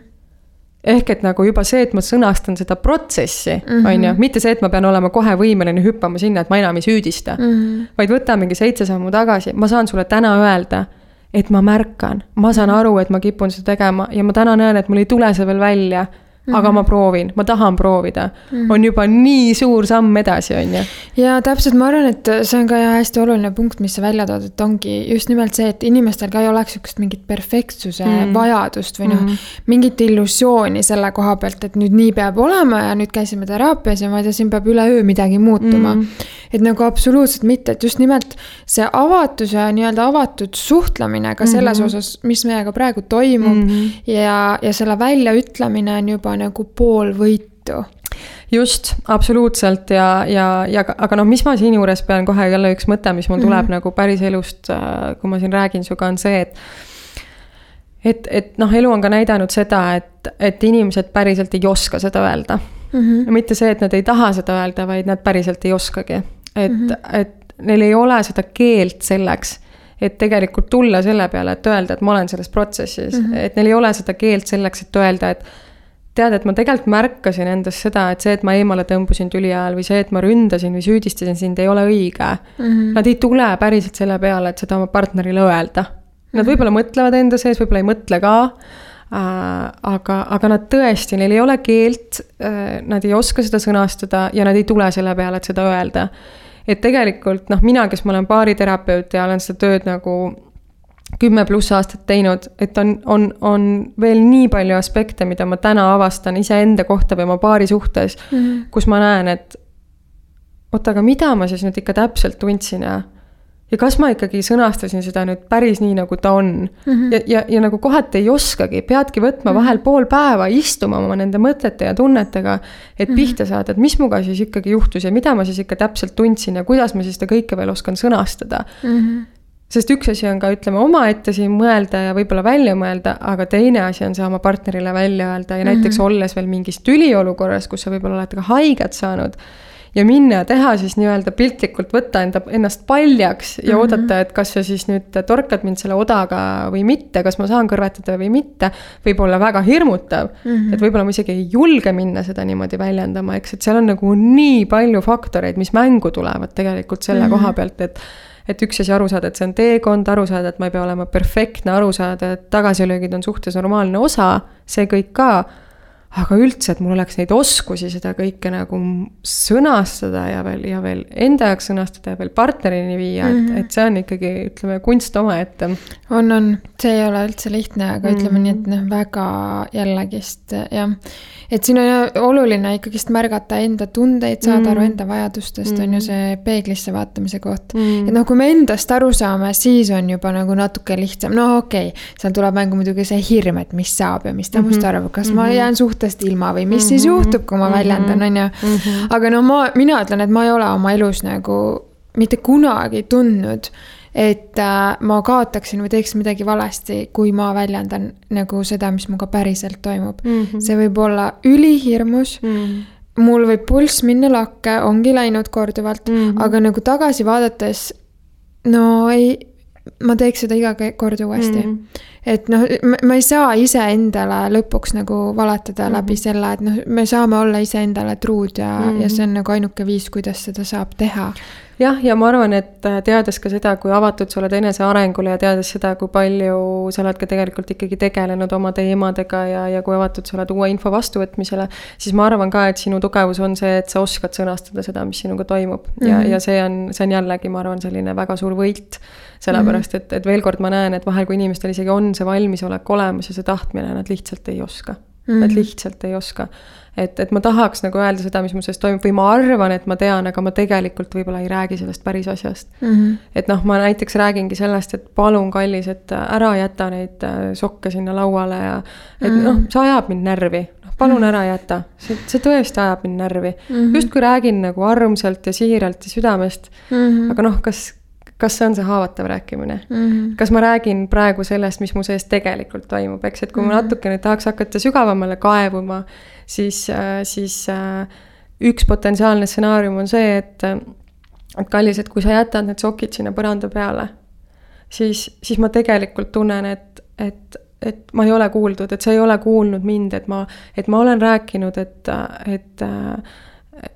ehk et nagu juba see, et ma sõnastan seda protsessi mm, Mhm. on ju, mitte see, et ma pean olema kohe võimeline hüppama sinna, et ma enam ei süüdista mm. Mhm. -hmm. vaid võtamegi seitse sammu tagasi, ma saan sulle täna öelda, et ma märkan, ma saan aru, et ma kipun seda tegema ja ma täna näen, et mul ei tule see veel välja. -hmm. aga ma proovin, ma tahan proovida mm. -hmm. on juba nii suur samm edasi, on ju. ja täpselt, ma arvan, et see on ka hästi oluline punkt, mis sa välja tood, et ongi just nimelt see, et inimestel ka ei oleks sihukest mingit perfektsuse mm -hmm. vajadust või noh mm -hmm., mingit illusiooni selle koha pealt, et nüüd nii peab olema ja nüüd käisime teraapias ja ma ei tea, siin peab üleöö midagi muutuma mm. -hmm. et nagu absoluutselt mitte, et just nimelt see avatus ja nii-öelda avatud suhtlemine ka selles mm -hmm. osas, mis meiega praegu toimub mm -hmm. ja, ja selle väljaütlemine on juba nagu pool võitu just, absoluutselt ja, ja, ja aga noh, mis ma siinjuures pean kohe jälle üks mõte, mis mul tuleb mm -hmm. nagu päris elust, äh, kui ma siin räägin sinuga, on see, et et, et noh, elu on ka näidanud seda, et, et inimesed päriselt ei oska seda öelda mm. -hmm. mitte see, et nad ei taha seda öelda, vaid nad päriselt ei oskagi. et mm, -hmm. et neil ei ole seda keelt selleks et tegelikult tulla selle peale, et öelda, et ma olen selles protsessis mm, -hmm. et neil ei ole seda keelt selleks, et öelda, et tead, et ma tegelikult märkasin endas seda, et see, et ma eemale tõmbusin tüli ajal või see, et ma ründasin või süüdistasin sind, ei ole õige mm. -hmm. Nad ei tule päriselt selle peale, et seda oma partnerile öelda. Nad mhm. võib-olla mõtlevad enda sees, võib-olla ei mõtle ka äh,. aga, aga nad tõesti, neil ei ole keelt äh,, nad ei oska seda sõnastada ja nad ei tule selle peale, et seda öelda et tegelikult noh, mina, kes ma olen baariterapeut ja olen seda tööd nagu kümme pluss aastat teinud, et on, on, on veel nii palju aspekte, mida ma täna avastan iseenda kohta või oma paari suhtes mm, -hmm. kus ma näen, et oota, aga mida ma siis nüüd ikka täpselt tundsin ja ja kas ma ikkagi sõnastasin seda nüüd päris nii, nagu ta on mm. -hmm. ja, ja, ja nagu kohati ei oskagi, peadki võtma vahel mhm. pool päeva, istuma oma nende mõtete ja tunnetega, et mm -hmm. pihta saada, et mis minuga siis ikkagi juhtus ja mida ma siis ikka täpselt tundsin ja kuidas ma siis seda kõike veel oskan sõnastada mm. -hmm sest üks asi on ka, ütleme, omaette siin mõelda ja võib-olla välja mõelda, aga teine asi on see oma partnerile välja öelda ja näiteks mm -hmm. olles veel mingis tüliolukorras, kus sa võib-olla oled ka haiget saanud ja minna ja teha siis nii-öelda piltlikult võtta enda, ennast paljaks ja mm -hmm. oodata, et kas sa siis nüüd torkad mind selle odaga või mitte, kas ma saan kõrvetada või mitte, võib olla väga hirmutav mm. -hmm. et võib-olla ma isegi ei julge minna seda niimoodi väljendama, eks, et seal on nagu nii palju faktoreid, mis mängu tulevad tegelikult selle mm -hmm. koha pealt, et et üks asi aru saada, et see on teekond, aru saada, et ma ei pea olema perfektne, aru saada, et tagasilöögid on suhtes normaalne osa, see kõik ka aga üldse, et mul oleks neid oskusi seda kõike nagu sõnastada ja veel, ja veel enda jaoks sõnastada ja veel partnerini viia mm, -hmm. et, mhm. et see on ikkagi, ütleme, kunst omaette. on, on, see ei ole üldse lihtne, aga mm -hmm. ütleme nii, et noh, väga jällegist jah et siin on oluline ikkagist märgata enda tundeid, saada mm. aru enda vajadustest mm., on ju mm. see peeglisse vaatamise koht mm.. et noh, kui me endast aru saame, siis on juba nagu natuke lihtsam, no okei okay,, seal tuleb mängu muidugi see hirm, et mis saab ja mis ta must mhm. arvab, kas mm -hmm. ma mhm. jään suhtest ilma või mis mm -hmm. siis juhtub, kui ma mm -hmm. väljendan, on ju. Mhm. aga no ma, mina ütlen, et ma ei ole oma elus nagu mitte kunagi tundnud et äh, ma kaotaksin või teeksin midagi valesti, kui ma väljendan nagu seda, mis minuga päriselt toimub mm. -hmm. see võib olla ülihirmus mm. -hmm mul võib pulss minna lakke, ongi läinud korduvalt mm, -hmm. aga nagu tagasi vaadates, no ei, ma teeks seda iga kord uuesti mm. -hmm. Et noh, ma ei saa iseendale lõpuks nagu valetada mm -hmm. läbi selle, et noh, me saame olla iseendale truud ja mm, -hmm. ja see on nagu ainuke viis, kuidas seda saab teha jah, ja ma arvan, et äh, teades ka seda, kui avatud sa oled enesearengule ja teades seda, kui palju sa oled ka tegelikult ikkagi tegelenud oma teemadega ja, ja kui avatud sa oled uue info vastuvõtmisele, siis ma arvan ka, et sinu tugevus on see, et sa oskad sõnastada seda, mis sinuga toimub mm. -hmm. ja, ja see on, see on jällegi, ma arvan, selline väga suur võit. sellepärast, et, et veel kord ma näen, et vahel, kui inimestel isegi on see valmisolek olemas ja see tahtmine, nad lihtsalt ei oska mm. -hmm. Nad lihtsalt ei oska et, et ma tahaks nagu öelda seda, mis mu sees toimub või ma arvan, et ma tean, aga ma tegelikult võib-olla ei räägi sellest päris asjast mm. -hmm. et noh, ma näiteks räägingi sellest, et palun, kallis, et ära jäta neid äh, sokke sinna lauale ja et mm -hmm. noh, see ajab mind närvi noh, palun ära jäta, see, see tõesti ajab mind närvi mm -hmm.. justkui räägin nagu armsalt ja siiralt ja südamest mm. -hmm. aga noh, kas, kas see on see haavatav rääkimine mm? -hmm. kas ma räägin praegu sellest, mis mu sees tegelikult toimub, eks, et kui mm -hmm. ma mhm. natukene tahaks hakata sügavamale kaevuma, siis, äh, siis äh, üks potentsiaalne stsenaarium on see, et, et kallis, et kui sa jätad need sokid sinna põranda peale, siis, siis ma tegelikult tunnen, et, et, et ma ei ole kuuldud, et sa ei ole kuulnud mind, et ma, et ma olen rääkinud, et, et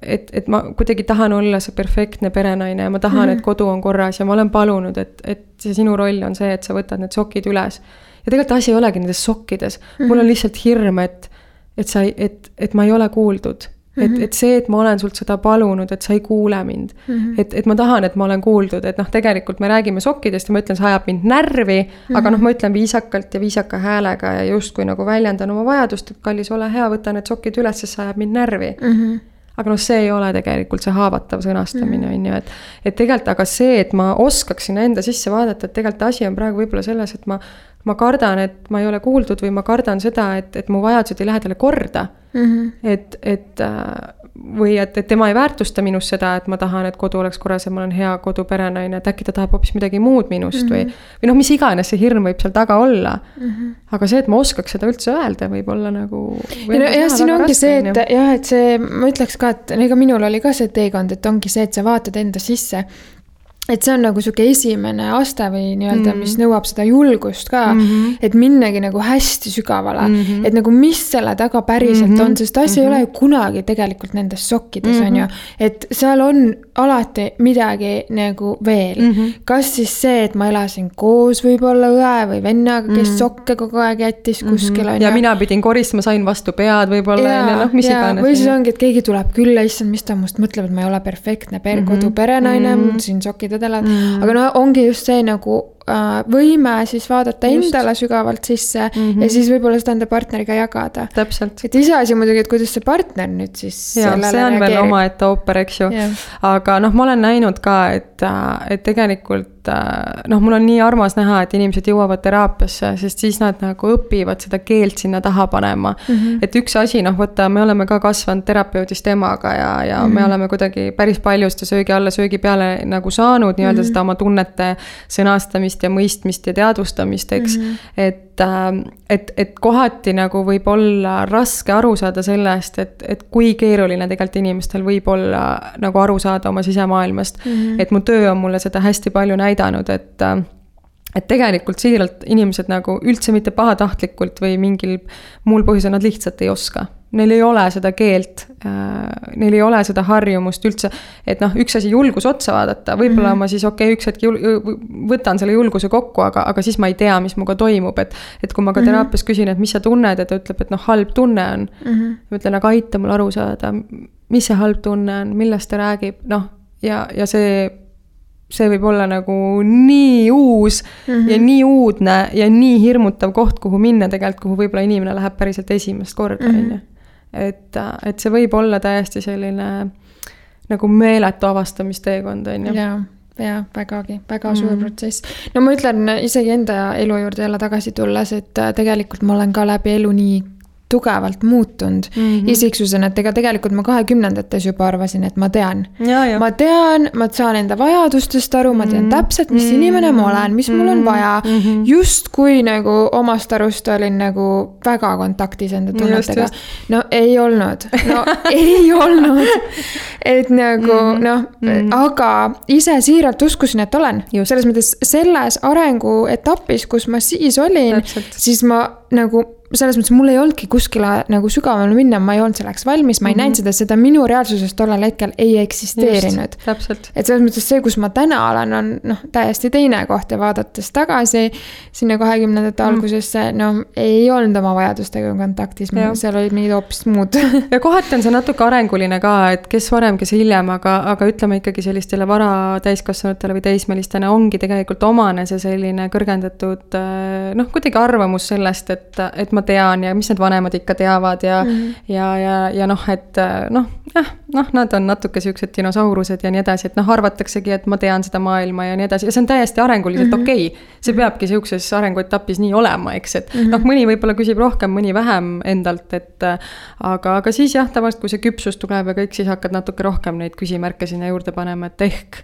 et, et ma kuidagi tahan olla see perfektne perenaine ja ma tahan mm, -hmm. et kodu on korras ja ma olen palunud, et, et see sinu roll on see, et sa võtad need sokid üles. ja tegelikult asi ei olegi nendes sokkides mm, -hmm. mul on lihtsalt hirm, et, et sa ei, et, et ma ei ole kuuldud et, Mhm. et see, et ma olen sult seda palunud, et sa ei kuule mind mm. Mhm. et, et ma tahan, et ma olen kuuldud, et noh, tegelikult me räägime sokkidest ja ma ütlen, see ajab mind närvi mm, -hmm. aga noh, ma ütlen viisakalt ja viisaka häälega ja justkui nagu väljendan oma vajadust, et kallis, ole hea, võta need sokid üles, sest see ajab mind närvi mm. -hmm aga noh, see ei ole tegelikult see haavatav sõnastamine, on ju, et et tegelikult aga see, et ma oskaks sinna enda sisse vaadata, et tegelikult asi on praegu võib-olla selles, et ma ma kardan, et ma ei ole kuuldud või ma kardan seda, et, et mu vajadused ei lähe talle korda mm. -hmm. et, et äh, või et, et tema ei väärtusta minust seda, et ma tahan, et kodu oleks korras ja ma olen hea koduperenaine, et äkki ta tahab hoopis midagi muud minust mm -hmm. või, või noh, mis iganes see hirm võib seal taga olla mm. -hmm. aga see, et ma oskaks seda üldse öelda, võib olla nagu. no jah, siin ongi see, et jah, et see, ma ütleks ka, et ega minul oli ka see teekond, et ongi see, et sa vaatad enda sisse et see on nagu sihuke esimene aste või nii-öelda mm., mis nõuab seda julgust ka mm, -hmm. et minnagi nagu hästi sügavale mm, -hmm. et nagu mis selle taga päriselt mm -hmm. on, sest asi mm -hmm. ei ole ju kunagi tegelikult nendes sokkides mm, -hmm. on ju. et seal on alati midagi nagu veel mm, -hmm. kas siis see, et ma elasin koos võib-olla õe või vennaga, kes mm -hmm. sokke kogu aeg jättis mm -hmm. kuskil on ju. ja mina pidin koristama, sain vastu pead võib-olla on ju, noh, mis ja, iganes. või siis ongi, et keegi tuleb külla, issand, mis ta must mõtleb, et ma ei ole perfektne per- mm -hmm. koduperenaine mm, -hmm. siin sokid vedelevad mm., aga no ongi just see nagu võime siis vaadata just. endale sügavalt sisse mm -hmm. ja siis võib-olla seda enda partneriga jagada. et iseasi muidugi, et kuidas see partner nüüd siis. see on reageerib. veel omaette ooper, eks ju. aga noh, ma olen näinud ka, et, et tegelikult noh, mul on nii armas näha, et inimesed jõuavad teraapiasse, sest siis nad nagu õpivad seda keelt sinna taha panema mm. -hmm. et üks asi, noh, vaata, me oleme ka kasvanud terapeudist emaga ja, ja mm -hmm. me oleme kuidagi päris palju seda söögi alla, söögi peale nagu saanud nii-öelda mm -hmm. seda oma tunnete sõnastamist ja mõistmist ja teadvustamist, eks mm. -hmm. et, et, et kohati nagu võib olla raske aru saada sellest, et, et kui keeruline tegelikult inimestel võib olla nagu aru saada oma sisemaailmast mm. -hmm. et mu töö on mulle seda hästi palju näidanud näidanud, et et tegelikult siiralt inimesed nagu üldse mitte pahatahtlikult või mingil muul põhjusel nad lihtsalt ei oska. Neil ei ole seda keelt, neil ei ole seda harjumust üldse, et noh, üks asi julgus otsa vaadata, võib-olla mm -hmm. ma siis okei okay,, üks hetk jul-, võtan selle julguse kokku, aga, aga siis ma ei tea, mis minuga toimub, et. et kui ma ka teraapias küsin, et mis sa tunned ja ta ütleb, et noh, halb tunne on mm. -hmm. ma ütlen, aga aita mul aru saada, mis see halb tunne on, millest ta räägib, noh, ja, ja see see võib olla nagu nii uus mm -hmm. ja nii uudne ja nii hirmutav koht, kuhu minna tegelikult, kuhu võib-olla inimene läheb päriselt esimest korda, Mhm. on ju. Et, et see võib olla täiesti selline nagu meeletu avastamisteekond, on ju. jaa, jaa, vägagi, väga mm. suur protsess. no ma ütlen isegi enda elu juurde jälle tagasi tulles, et tegelikult ma olen ka läbi elu nii tugevalt muutunud mm -hmm. isiksusena, et ega tegelikult ma kahekümnendates juba arvasin, et ma tean. ma tean, ma saan enda vajadustest aru, ma tean mm -hmm. täpselt, mis inimene ma olen, mis mul on vaja mm. -hmm. justkui nagu omast arust olin nagu väga kontaktis enda tunnetega. no ei olnud, no ei olnud. et nagu mm -hmm. noh mm, -hmm. aga ise siiralt uskusin, et olen. selles mõttes selles arenguetapis, kus ma siis olin, siis ma nagu selles mõttes mul ei olnudki kuskile nagu sügavamale minna, ma ei olnud selleks valmis, ma ei mm -hmm. näinud seda, seda minu reaalsuses tollel hetkel ei eksisteerinud. et selles mõttes see, kus ma täna olen, on noh, täiesti teine koht ja vaadates tagasi sinna kahekümnendate mm -hmm. algusesse, no ei olnud oma vajadustega kontaktis, seal olid mingid hoopis muud ja kohati on see natuke arenguline ka, et kes varem, kes hiljem, aga, aga ütleme ikkagi sellistele vara täiskasvanutele või teismelistena ongi tegelikult omane see selline kõrgendatud noh, kuidagi arvamus sellest, et, et ma tean ja mis need vanemad ikka teavad ja mm, -hmm. ja, ja, ja noh, et noh, jah, noh, nad on natuke siuksed dinosaurused ja nii edasi, et noh, arvataksegi, et ma tean seda maailma ja nii edasi ja see on täiesti arenguliselt mm -hmm. okei okay.. see peabki sihukeses arenguetapis nii olema, eks, et mm -hmm. noh, mõni võib-olla küsib rohkem, mõni vähem endalt, et aga, aga siis jah, tavaliselt, kui see küpsus tuleb ja kõik, siis hakkad natuke rohkem neid küsimärke sinna juurde panema, et ehk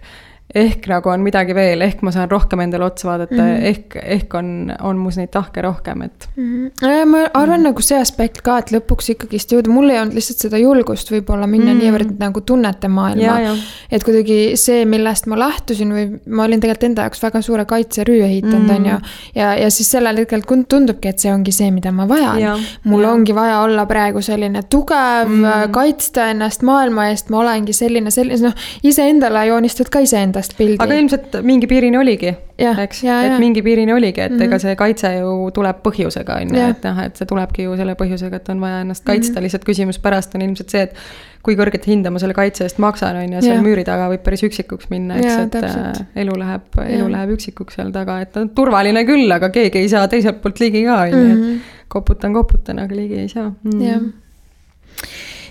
ehk nagu on midagi veel, ehk ma saan rohkem endale otsa vaadata mm, -hmm. ehk, ehk on, on mus neid tahke rohkem, et mm. -hmm. ma arvan mm -hmm. nagu see aspekt ka, et lõpuks ikkagist jõuda, mul ei olnud lihtsalt seda julgust võib-olla minna mm -hmm. niivõrd nagu tunnete maailma. et kuidagi see, millest ma lähtusin või ma olin tegelikult enda jaoks väga suure kaitserüü ehitanud mm, -hmm. on ju. ja, ja siis sellel hetkel tundubki, et see ongi see, mida ma vajan. mul ja. ongi vaja olla praegu selline tugev mm, -hmm. kaitsta ennast maailma eest, ma olengi selline, selline, noh, iseendale joonistad ka iseenda sellest pildi. aga ilmselt mingi piirini oligi, eks, et mingi piirini oligi, et mm -hmm. ega see kaitse ju tuleb põhjusega, on ju, et noh, et see tulebki ju selle põhjusega, et on vaja ennast kaitsta mm, -hmm. lihtsalt küsimus pärast on ilmselt see, et kui kõrget hinda ma selle kaitse eest maksan, on ju, seal ja. müüri taga võib päris üksikuks minna, eks, et täpselt. Äh, elu läheb, elu ja. läheb üksikuks seal taga, et on turvaline küll, aga keegi ei saa teiselt poolt ligi ka, on ju, et mhm. koputan, koputan, aga ligi ei saa mm.. jah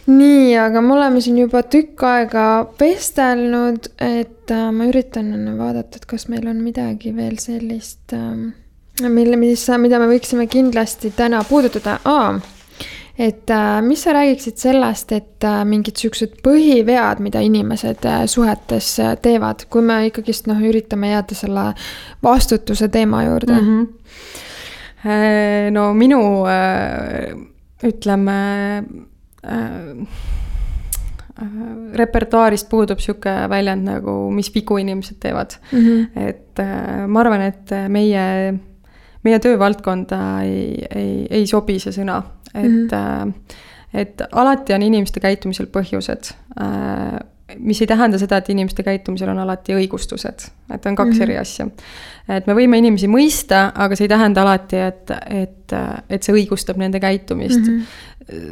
nii, aga me oleme siin juba tükk aega vestelnud, et äh, ma üritan vaadata, et kas meil on midagi veel sellist äh,, mille, mis, mida me võiksime kindlasti täna puudutada ah,. et äh, mis sa räägiksid sellest, et äh, mingid siuksed põhivead, mida inimesed äh, suhetes äh, teevad, kui me ikkagist noh, üritame jääda selle vastutuse teema juurde mm. -hmm. no minu äh, ütleme repertuaarist puudub sihuke väljend nagu, mis vigu inimesed teevad mm. -hmm. et äh, ma arvan, et meie, meie töövaldkonda ei, ei, ei sobi see sõna, et mm, -hmm. et alati on inimeste käitumisel põhjused mis ei tähenda seda, et inimeste käitumisel on alati õigustused, et on kaks mm -hmm. eri asja. et me võime inimesi mõista, aga see ei tähenda alati, et, et, et see õigustab nende käitumist mm. -hmm.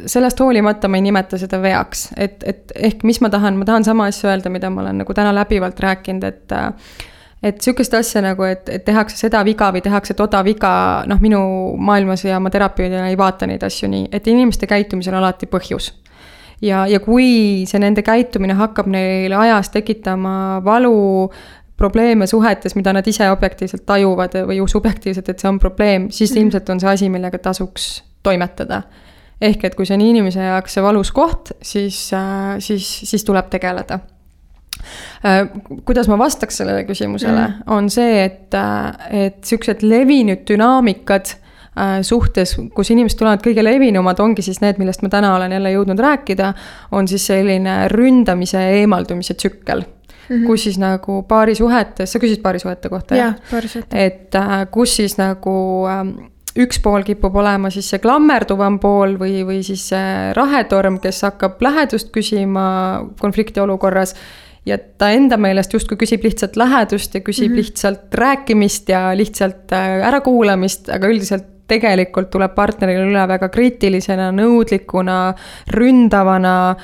Sellest hoolimata ma ei nimeta seda veaks, et, et ehk mis ma tahan, ma tahan sama asja öelda, mida ma olen nagu täna läbivalt rääkinud, et et sihukest asja nagu, et, et tehakse seda viga või tehakse toda viga, noh, minu maailmas ja ma terapeudina ei vaata neid asju nii, et inimeste käitumisel on alati põhjus ja, ja kui see nende käitumine hakkab neile ajas tekitama valu, probleeme suhetes, mida nad ise objektiivselt tajuvad või subjektiivselt, et see on probleem, siis mm. ilmselt on see asi, millega tasuks toimetada. Ehk et kui see on inimese jaoks see valus koht, siis, äh, siis, siis tuleb tegeleda äh, kuidas ma vastaks sellele küsimusele mm., on see, et, äh, et siuksed levinud dünaamikad suhtes, kus inimesed tulevad, kõige levinumad ongi siis need, millest ma täna olen jälle jõudnud rääkida, on siis selline ründamise ja eemaldumise tsükkel Mm -hmm. kus siis nagu paarisuhetes, sa küsisid paarisuhete kohta jah? et kus siis nagu äh, üks pool kipub olema siis see klammerduvam pool või, või siis see rahetorm, kes hakkab lähedust küsima konflikti olukorras ja ta enda meelest justkui küsib lihtsalt lähedust ja küsib mm -hmm. lihtsalt rääkimist ja lihtsalt äh, ärakuulamist, aga üldiselt tegelikult tuleb partneril üle väga kriitilisena, nõudlikuna, ründavana,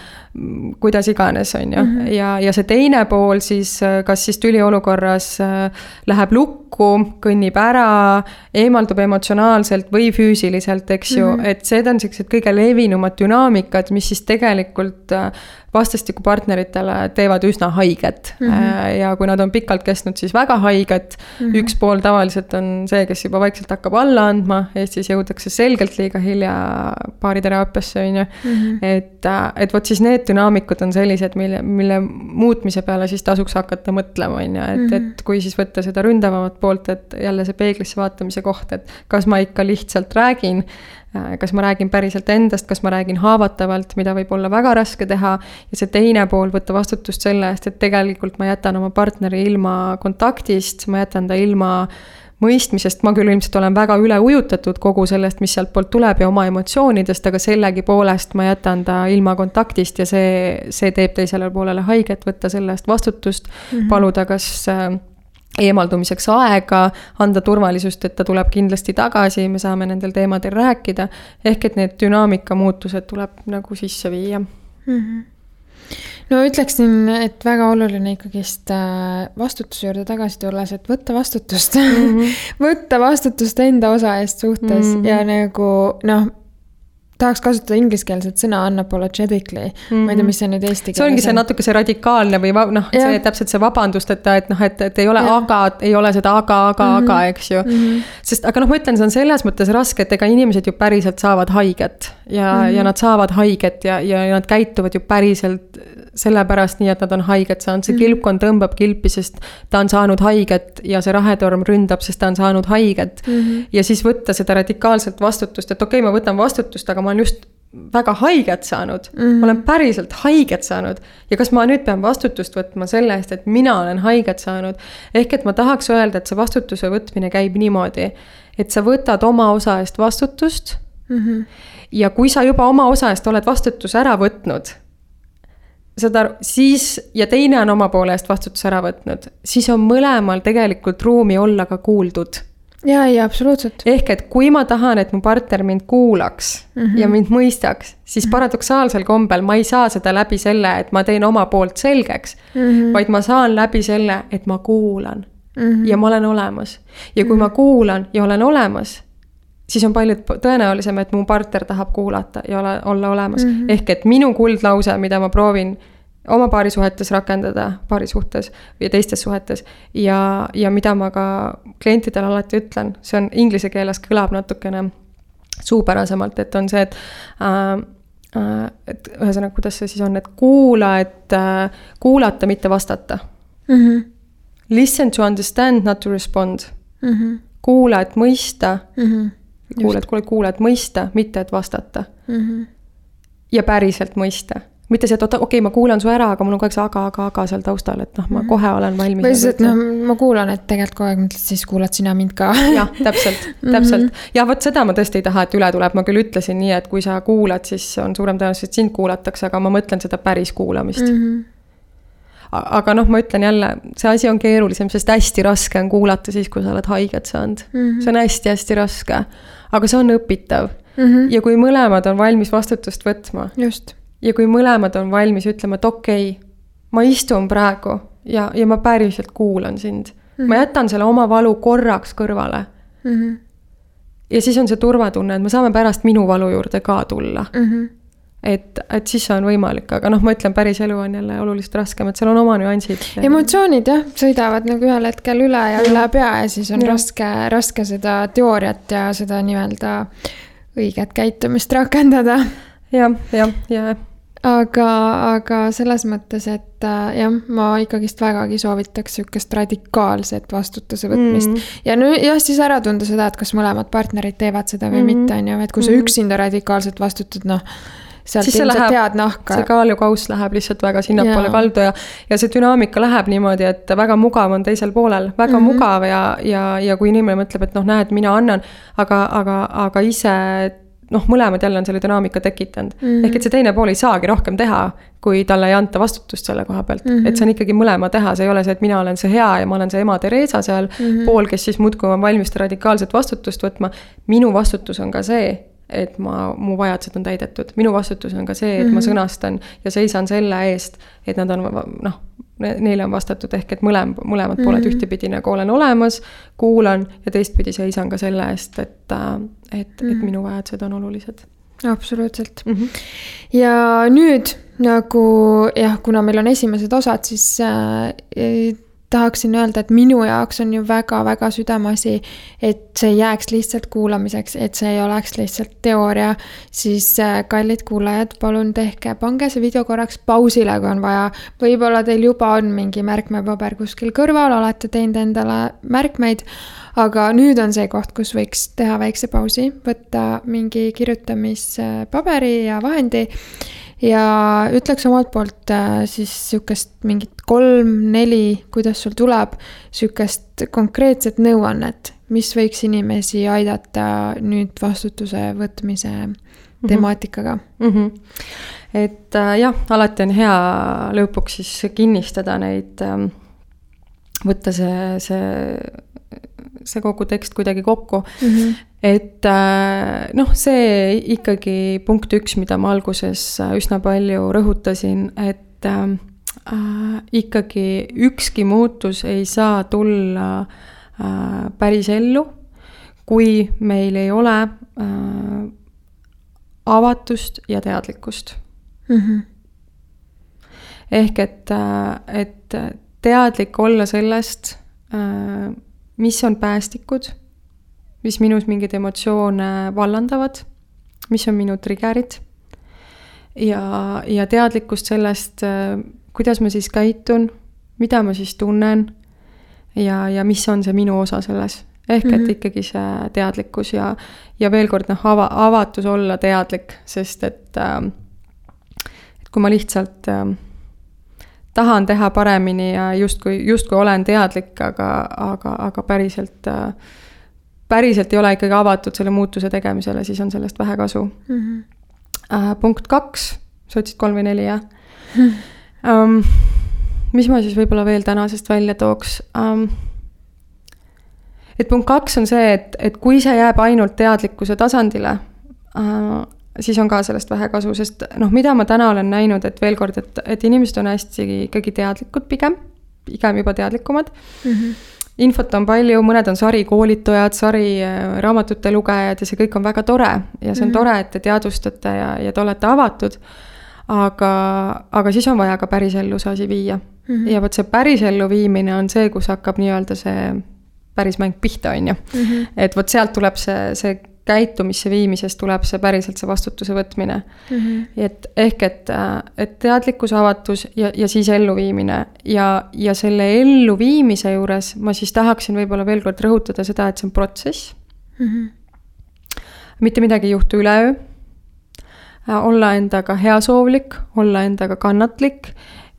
kuidas iganes, on ju. -hmm. ja, ja see teine pool siis, kas siis tüliolukorras äh, läheb lukku, kõnnib ära, eemaldub emotsionaalselt või füüsiliselt, eks ju mm, -hmm. et need on siuksed kõige levinumad dünaamikad, mis siis tegelikult äh, vastastikku partneritele teevad üsna haiget mm. -hmm. ja kui nad on pikalt kestnud, siis väga haiget mm. -hmm. üks pool tavaliselt on see, kes juba vaikselt hakkab alla andma, Eestis jõutakse selgelt liiga hilja baariteraapiasse, on ju. Mhm. et, et vot siis need dünaamikud on sellised, mille, mille muutmise peale siis tasuks hakata mõtlema, on ju, et mm, -hmm. et kui siis võtta seda ründavamat poolt, et jälle see peeglisse vaatamise koht, et kas ma ikka lihtsalt räägin Äh, kas ma räägin päriselt endast, kas ma räägin haavatavalt, mida võib olla väga raske teha. ja see teine pool, võtta vastutust selle eest, et tegelikult ma jätan oma partneri ilma kontaktist, ma jätan ta ilma mõistmisest, ma küll ilmselt olen väga üle ujutatud kogu sellest, mis sealtpoolt tuleb ja oma emotsioonidest, aga sellegipoolest ma jätan ta ilma kontaktist ja see, see teeb teisele poolele haiget, võtta selle eest vastutust mm, -hmm. paluda kas äh, eemaldumiseks aega, anda turvalisust, et ta tuleb kindlasti tagasi, me saame nendel teemadel rääkida. ehk et need dünaamika muutused tuleb nagu sisse viia mm. -hmm no ütleksin, et väga oluline ikkagist äh, vastutuse juurde tagasi tulles, et võtta vastutust mm. -hmm. võtta vastutust enda osa eest suhtes mm -hmm. ja nagu noh tahaks kasutada ingliskeelset sõna unapologetically mm, -hmm. ma ei tea, mhm. mis see nüüd eesti keeles on. see ongi see natuke see radikaalne või noh, see täpselt see vabandusteta, et noh, et, et ei ole ja. aga, ei ole seda aga, aga mm, -hmm. aga, eks ju mm. -hmm. sest aga noh, ma ütlen, see on selles mõttes raske, et ega inimesed ju päriselt saavad haiget ja mm, -hmm. ja nad saavad haiget ja, ja nad käituvad ju päriselt sellepärast nii, et nad on haiget saanud, see mm kilpkond tõmbab kilpi, sest ta on saanud haiget ja see rahetorm ründab, sest ta on saanud haiget mm. -hmm. ja siis võtta seda radikaalselt vastutust, et okei okay,, ma võtan vastutust, aga ma olen just väga haiget saanud mm, -hmm. ma olen päriselt haiget saanud ja kas ma nüüd pean vastutust võtma selle eest, et mina olen haiget saanud. ehk et ma tahaks öelda, et see vastutuse võtmine käib niimoodi, et sa võtad oma osa eest vastutust mm. -hmm. ja kui sa juba oma osa eest oled vastutuse ära võtnud saad aru, siis ja teine on oma poole eest vastutuse ära võtnud, siis on mõlemal tegelikult ruumi olla ka kuuldud ja, ja absoluutselt. ehk et kui ma tahan, et mu partner mind kuulaks mm -hmm. ja mind mõistaks, siis -hmm. paradoksaalsel kombel ma ei saa seda läbi selle, et ma teen oma poolt selgeks mm, -hmm. vaid ma saan läbi selle, et ma kuulan mm -hmm. ja ma olen olemas. ja kui mm -hmm. ma kuulan ja olen olemas, siis on palju tõenäolisem, et mu partner tahab kuulata ja ole, olla olemas mm. -hmm. ehk et minu kuldlause, mida ma proovin oma paarisuhetes rakendada, paarisuhtes või teistes suhetes. ja, ja mida ma ka klientidele alati ütlen, see on inglise keeles kõlab natukene suupärasemalt, et on see, et äh, äh, et ühesõnaga, kuidas see siis on, et kuula, et äh, kuulata, mitte vastata mm. -hmm. Listen to understand, not to respond mm. -hmm. kuula, et mõista mm. -hmm. Kuula, et kuule, kuula, et mõista, mitte et vastata mm. -hmm. ja päriselt mõista mitte see, et oota, okei okay,, ma kuulan su ära, aga mul on kogu aeg see aga, aga, aga seal taustal, et noh, ma mhm. kohe olen valmis. või siis, et noh, ma kuulan, et tegelikult kogu aeg mõtled, siis kuulad sina mind ka. jah, täpselt, täpselt. Mhm. ja vot seda ma tõesti ei taha, et üle tuleb, ma küll ütlesin nii, et kui sa kuulad, siis on suurem tõenäosus, et sind kuulatakse, aga ma mõtlen seda päris kuulamist mm. -hmm aga noh, ma ütlen jälle, see asi on keerulisem, sest hästi raske on kuulata siis, kui sa oled haiget saanud mm. -hmm. see on hästi-hästi raske, aga see on õpitav mm. -hmm. ja kui mõlemad on valmis vastutust võtma. ja kui mõlemad on valmis ütlema, et okei okay,, ma istun praegu ja, ja ma päriselt kuulan sind mm. -hmm. ma mhm. jätan selle oma valu korraks kõrvale mm. -hmm. ja siis on see turvatunne, et me saame pärast minu valu juurde ka tulla mm. -hmm et, et siis on võimalik, aga noh, ma ütlen, päris elu on jälle oluliselt raskem, et seal on oma nüansid. emotsioonid jah, sõidavad nagu ühel hetkel üle ja, ja üle pea ja siis on ja. raske, raske seda teooriat ja seda nii-öelda õiget käitumist rakendada jah, jah, ja, ja aga, aga selles mõttes, et äh, jah, ma ikkagist vägagi soovitaks sihukest radikaalset vastutuse võtmist mm. -hmm. ja nüüd jah, siis ära tunda seda, et kas mõlemad partnerid teevad seda või mm -hmm. mitte, on ju, et kui sa mm -hmm. üksinda radikaalselt vastutad, noh sealt siis ilmselt läheb, head nahka. see kaalukauss läheb lihtsalt väga sinnapoole kaldu ja, ja see dünaamika läheb niimoodi, et väga mugav on teisel poolel, väga mm -hmm. mugav ja, ja, ja kui inimene mõtleb, et noh, näed, mina annan, aga, aga, aga ise noh, mõlemad jälle on selle dünaamika tekitanud mm. -hmm. ehk et see teine pool ei saagi rohkem teha, kui talle ei anta vastutust selle koha pealt mm. -hmm. et see on ikkagi mõlema teha, see ei ole see, et mina olen see hea ja ma olen see ema Theresa seal mm -hmm. pool, kes siis muudkui on valmis radikaalset vastutust võtma. minu vastutus on ka see, et ma, mu vajadused on täidetud, minu vastutus on ka see, et mm -hmm. ma mhm. sõnastan ja seisan selle eest, et nad on noh, neile on vastatud, ehk et mõlem, mõlemad pooled mm -hmm. ühtepidi nagu olen olemas, kuulan ja teistpidi seisan ka selle eest, et, äh, et mm, -hmm. et mhm. minu vajadused on olulised. absoluutselt mm. -hmm. ja nüüd nagu jah, kuna meil on esimesed osad, siis äh, tahaksin öelda, et minu jaoks on ju väga-väga südameasi, et see ei jääks lihtsalt kuulamiseks, et see ei oleks lihtsalt teooria, siis äh, kallid kuulajad, palun tehke, pange see video korraks pausile, kui on vaja. võib-olla teil juba on mingi märkmepaber kuskil kõrval, olete teinud endale märkmeid, aga nüüd on see koht, kus võiks teha väikse pausi, võtta mingi kirjutamispaberi ja vahendi. Ja ütleks omalt poolt äh, siis sihukest mingit kolm-neli, kuidas sul tuleb, sihukest konkreetset nõuannet, mis võiks inimesi aidata nüüd vastutuse võtmise mhm. temaatikaga mm. -hmm. et äh, jah, alati on hea lõpuks siis kinnistada neid äh,, võtta see, see see kogu tekst kuidagi kokku mm. -hmm. et äh, noh, see ikkagi punkt üks, mida ma alguses üsna palju rõhutasin, et äh, äh, ikkagi ükski muutus ei saa tulla äh, päris ellu, kui meil ei ole äh, avatust ja teadlikkust mm. -hmm. ehk et, äh, et teadlik olla sellest äh,, mis on päästikud, mis minus mingeid emotsioone vallandavad, mis on minu trigger'id ja, ja teadlikkust sellest, kuidas ma siis käitun, mida ma siis tunnen ja, ja mis on see minu osa selles. ehk et mm -hmm. ikkagi see teadlikkus ja, ja veel kord noh, ava, avatus olla teadlik, sest et äh, et kui ma lihtsalt äh, tahan teha paremini ja justkui, justkui olen teadlik, aga, aga, aga päriselt, päriselt ei ole ikkagi avatud selle muutuse tegemisele, siis on sellest vähe kasu mm. -hmm. punkt kaks, sa ütlesid kolm või neli, jah mm? -hmm. Um,. mis ma siis võib-olla veel tänasest välja tooks um,? et punkt kaks on see, et, et kui see jääb ainult teadlikkuse tasandile uh,, siis on ka sellest vähe kasu, sest noh, mida ma täna olen näinud, et veel kord, et, et inimesed on hästi ikkagi teadlikud pigem, pigem juba teadlikumad mm. -hmm infot on palju, mõned on sari äh, raamatute lugejad ja see kõik on väga tore ja see on mm -hmm. tore, et te teadvustate ja, ja te olete avatud. Aga, aga siis on vaja ka pärisellu see asi viia mm. -hmm. ja vot see pärisellu viimine on see, kus hakkab nii-öelda see päris mäng pihta, on ju. Mhm. et vot sealt tuleb see, see käitumisse viimisest tuleb see päriselt see vastutuse võtmine mm. -hmm. et ehk, et, et teadlikkus, avatus ja, ja siis elluviimine ja, ja selle elluviimise juures ma siis tahaksin võib-olla veel kord rõhutada seda, et see on protsess mm. -hmm. mitte midagi ei juhtu üleöö. Olla endaga heasoovlik, olla endaga kannatlik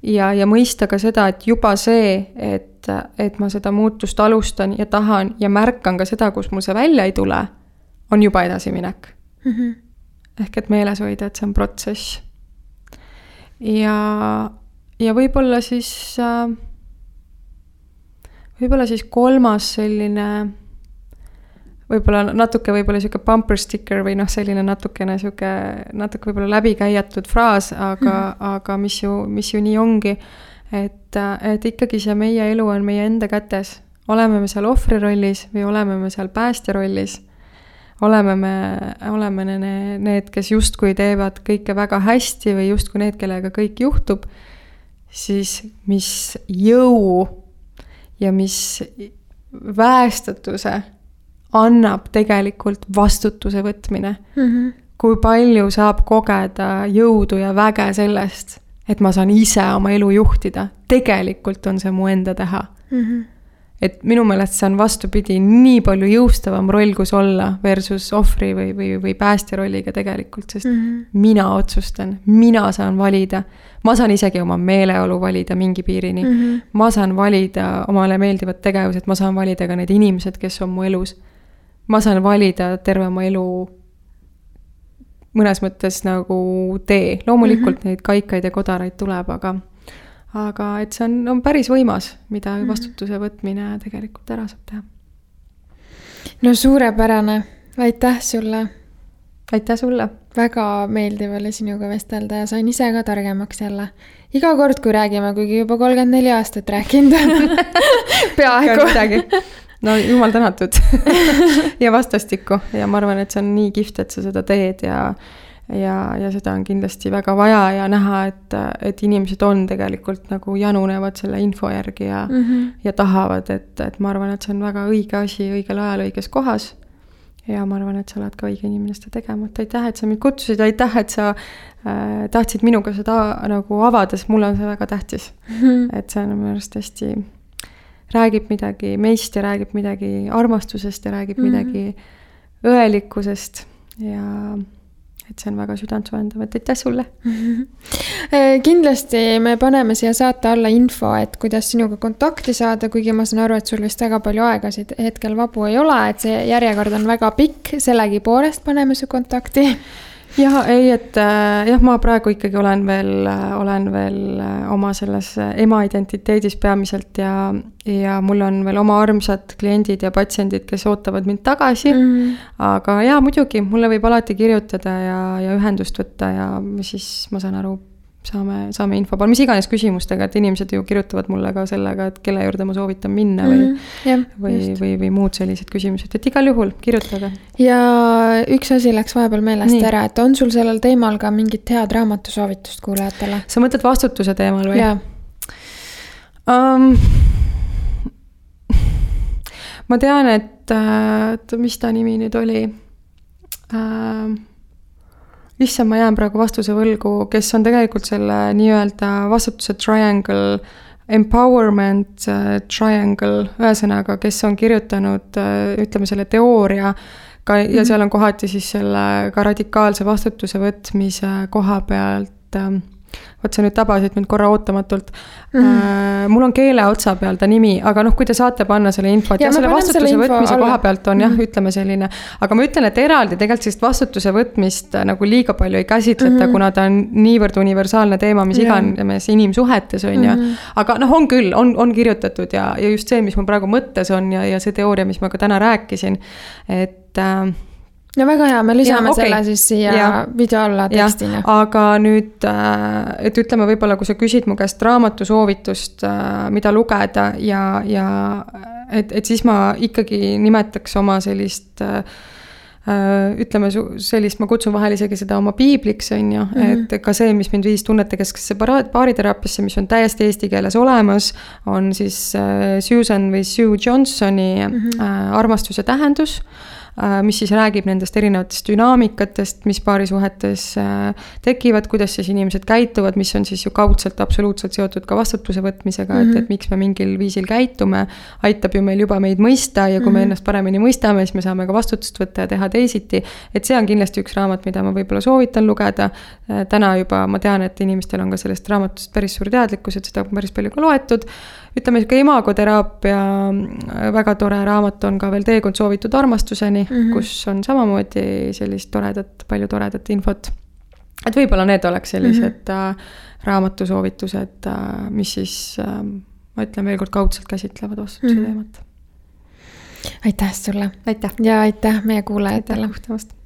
ja, ja mõista ka seda, et juba see, et, et ma seda muutust alustan ja tahan ja märkan ka seda, kus mul see välja ei tule on juba edasiminek mm. -hmm. ehk et meeles hoida, et see on protsess. ja, ja võib-olla siis, äh, võib-olla siis kolmas selline võib-olla natuke võib-olla sihuke bumper sticker või noh, selline natukene sihuke, natuke võib-olla läbikäiatud fraas, aga mm, -hmm. aga mis ju, mis ju nii ongi. et, et ikkagi see meie elu on meie enda kätes, oleme me seal ohvri rollis või oleme me seal päästja rollis oleme me, oleme ne, need, kes justkui teevad kõike väga hästi või justkui need, kellega kõik juhtub, siis mis jõu ja mis väestatuse annab tegelikult vastutuse võtmine mm. -hmm. kui palju saab kogeda jõudu ja väge sellest, et ma saan ise oma elu juhtida, tegelikult on see mu enda teha mm. -hmm et minu meelest see on vastupidi, nii palju jõustavam roll, kus olla versus ohvri või, või, või päästja rolliga tegelikult, sest mm -hmm. mina otsustan, mina saan valida. ma saan isegi oma meeleolu valida mingi piirini mm. -hmm. ma saan valida omale meeldivad tegevused, ma saan valida ka need inimesed, kes on mu elus. Ma saan valida terve oma elu mõnes mõttes nagu tee, loomulikult mm -hmm. neid kaikaid ja kodaraid tuleb, aga aga et see on, on päris võimas, mida mm -hmm. vastutuse võtmine tegelikult ära saab teha. no suurepärane, aitäh sulle. aitäh sulle. väga meeldiv oli sinuga vestelda ja sain ise ka targemaks jälle. iga kord, kui räägime, kuigi juba kolmkümmend neli aastat rääkinud peaaegu no jumal tänatud ja vastastikku ja ma arvan, et see on nii kihvt, et sa seda teed ja ja, ja seda on kindlasti väga vaja ja näha, et, et inimesed on tegelikult nagu janunevad selle info järgi ja mm, -hmm. ja tahavad, et, et ma arvan, et see on väga õige asi õigel ajal õiges kohas. ja ma arvan, et sa oled ka õige inimene seda tegema, et aitäh, et sa mind kutsusid, aitäh, et sa äh, tahtsid minuga seda nagu avada, sest mulle on see väga tähtis mm. -hmm. et see on minu arust hästi, räägib midagi meist ja räägib midagi armastusest ja räägib mm -hmm. midagi õelikkusest. Ja et see on väga südantsoojendav, et aitäh sulle! Kindlasti me paneme siia saate alla info, et kuidas sinuga kontakti saada, kuigi ma saan aru, et sul vist väga palju aegasid hetkel vabu ei ole, et see järjekord on väga pikk, sellegipoolest paneme su kontakti jah, ei, et äh, jah, ma praegu ikkagi olen veel, äh, olen veel äh, oma selles ema identiteedis peamiselt ja, ja mul on veel oma armsad kliendid ja patsiendid, kes ootavad mind tagasi mm. aga jaa, muidugi, mulle võib alati kirjutada ja, ja ühendust võtta ja siis ma saan aru saame, saame info peal, mis iganes küsimustega, et inimesed ju kirjutavad mulle ka sellega, et kelle juurde ma soovitan minna või mm, -hmm, jah, või, või, või muud sellised küsimused, et igal juhul kirjutage. ja üks asi läks vahepeal meelest Nii. ära, et on sul sellel teemal ka mingit head raamatusoovitust kuulajatele? sa mõtled vastutuse teemal või? Um, ma tean, et, äh, et mis ta nimi nüüd oli uh, issand, ma jään praegu vastuse võlgu, kes on tegelikult selle nii-öelda vastutuse triangle, empowerment äh, triangle, ühesõnaga, kes on kirjutanud, äh, ütleme, selle teooria ka ja seal on kohati siis selle ka radikaalse vastutuse võtmise koha pealt ähm, vot sa nüüd tabasid mind korra ootamatult mm. -hmm. mul on keele otsa peal ta nimi, aga noh, kui te saate panna selle infot ja, ja selle vastutuse selle võtmise alla. koha pealt on mm -hmm. jah, ütleme selline. aga ma ütlen, et eraldi tegelikult sellist vastutuse võtmist äh, nagu liiga palju ei käsitleta mm, -hmm. kuna ta on niivõrd universaalne teema, mis yeah. iganes inimsuhetes on ju mm -hmm.. aga noh, on küll, on, on kirjutatud ja, ja just see, mis mul praegu mõttes on ja, ja see teooria, mis ma ka täna rääkisin, et äh, no väga hea, me lisame ja, okay. selle siis siia ja. video alla tekstina. aga nüüd, äh, et ütleme, võib-olla kui sa küsid mu käest raamatusoovitust, äh, mida lugeda ja, ja et, et siis ma ikkagi nimetaks oma sellist äh, ütleme, sellist, ma kutsun vahel isegi seda oma piibliks, on ju mm, -hmm. et ka see, mis mind viis tunnetekeskesse baariteraapiasse, mis on täiesti eesti keeles olemas, on siis Susan või Sue Johnsoni mm -hmm. Armastuse tähendus Äh, mis siis räägib nendest erinevatest dünaamikatest, mis paarisuhetes äh, tekivad, kuidas siis inimesed käituvad, mis on siis ju kaudselt absoluutselt seotud ka vastutuse võtmisega mm, -hmm. et, mhm. et miks me mingil viisil käitume. aitab ju meil juba meid mõista ja kui mm -hmm. me mhm. ennast paremini mõistame, siis me saame ka vastutust võtta ja teha teisiti. et see on kindlasti üks raamat, mida ma võib-olla soovitan lugeda. Äh, täna juba ma tean, et inimestel on ka sellest raamatust päris suur teadlikkus, et seda on päris palju ka loetud ütleme, sihuke imagoteraapia väga tore raamat on ka veel Teekond soovitud armastuseni mm, -hmm. kus on samamoodi sellist toredat, palju toredat infot. et võib-olla need oleks sellised mm -hmm. raamatusoovitused, äh, mis siis äh, ma ütlen veel kord, kaudselt käsitlevad vastutuse mm -hmm. teemat. aitäh sulle! aitäh! ja aitäh meie kuulajatele! aitäh kuhtamast!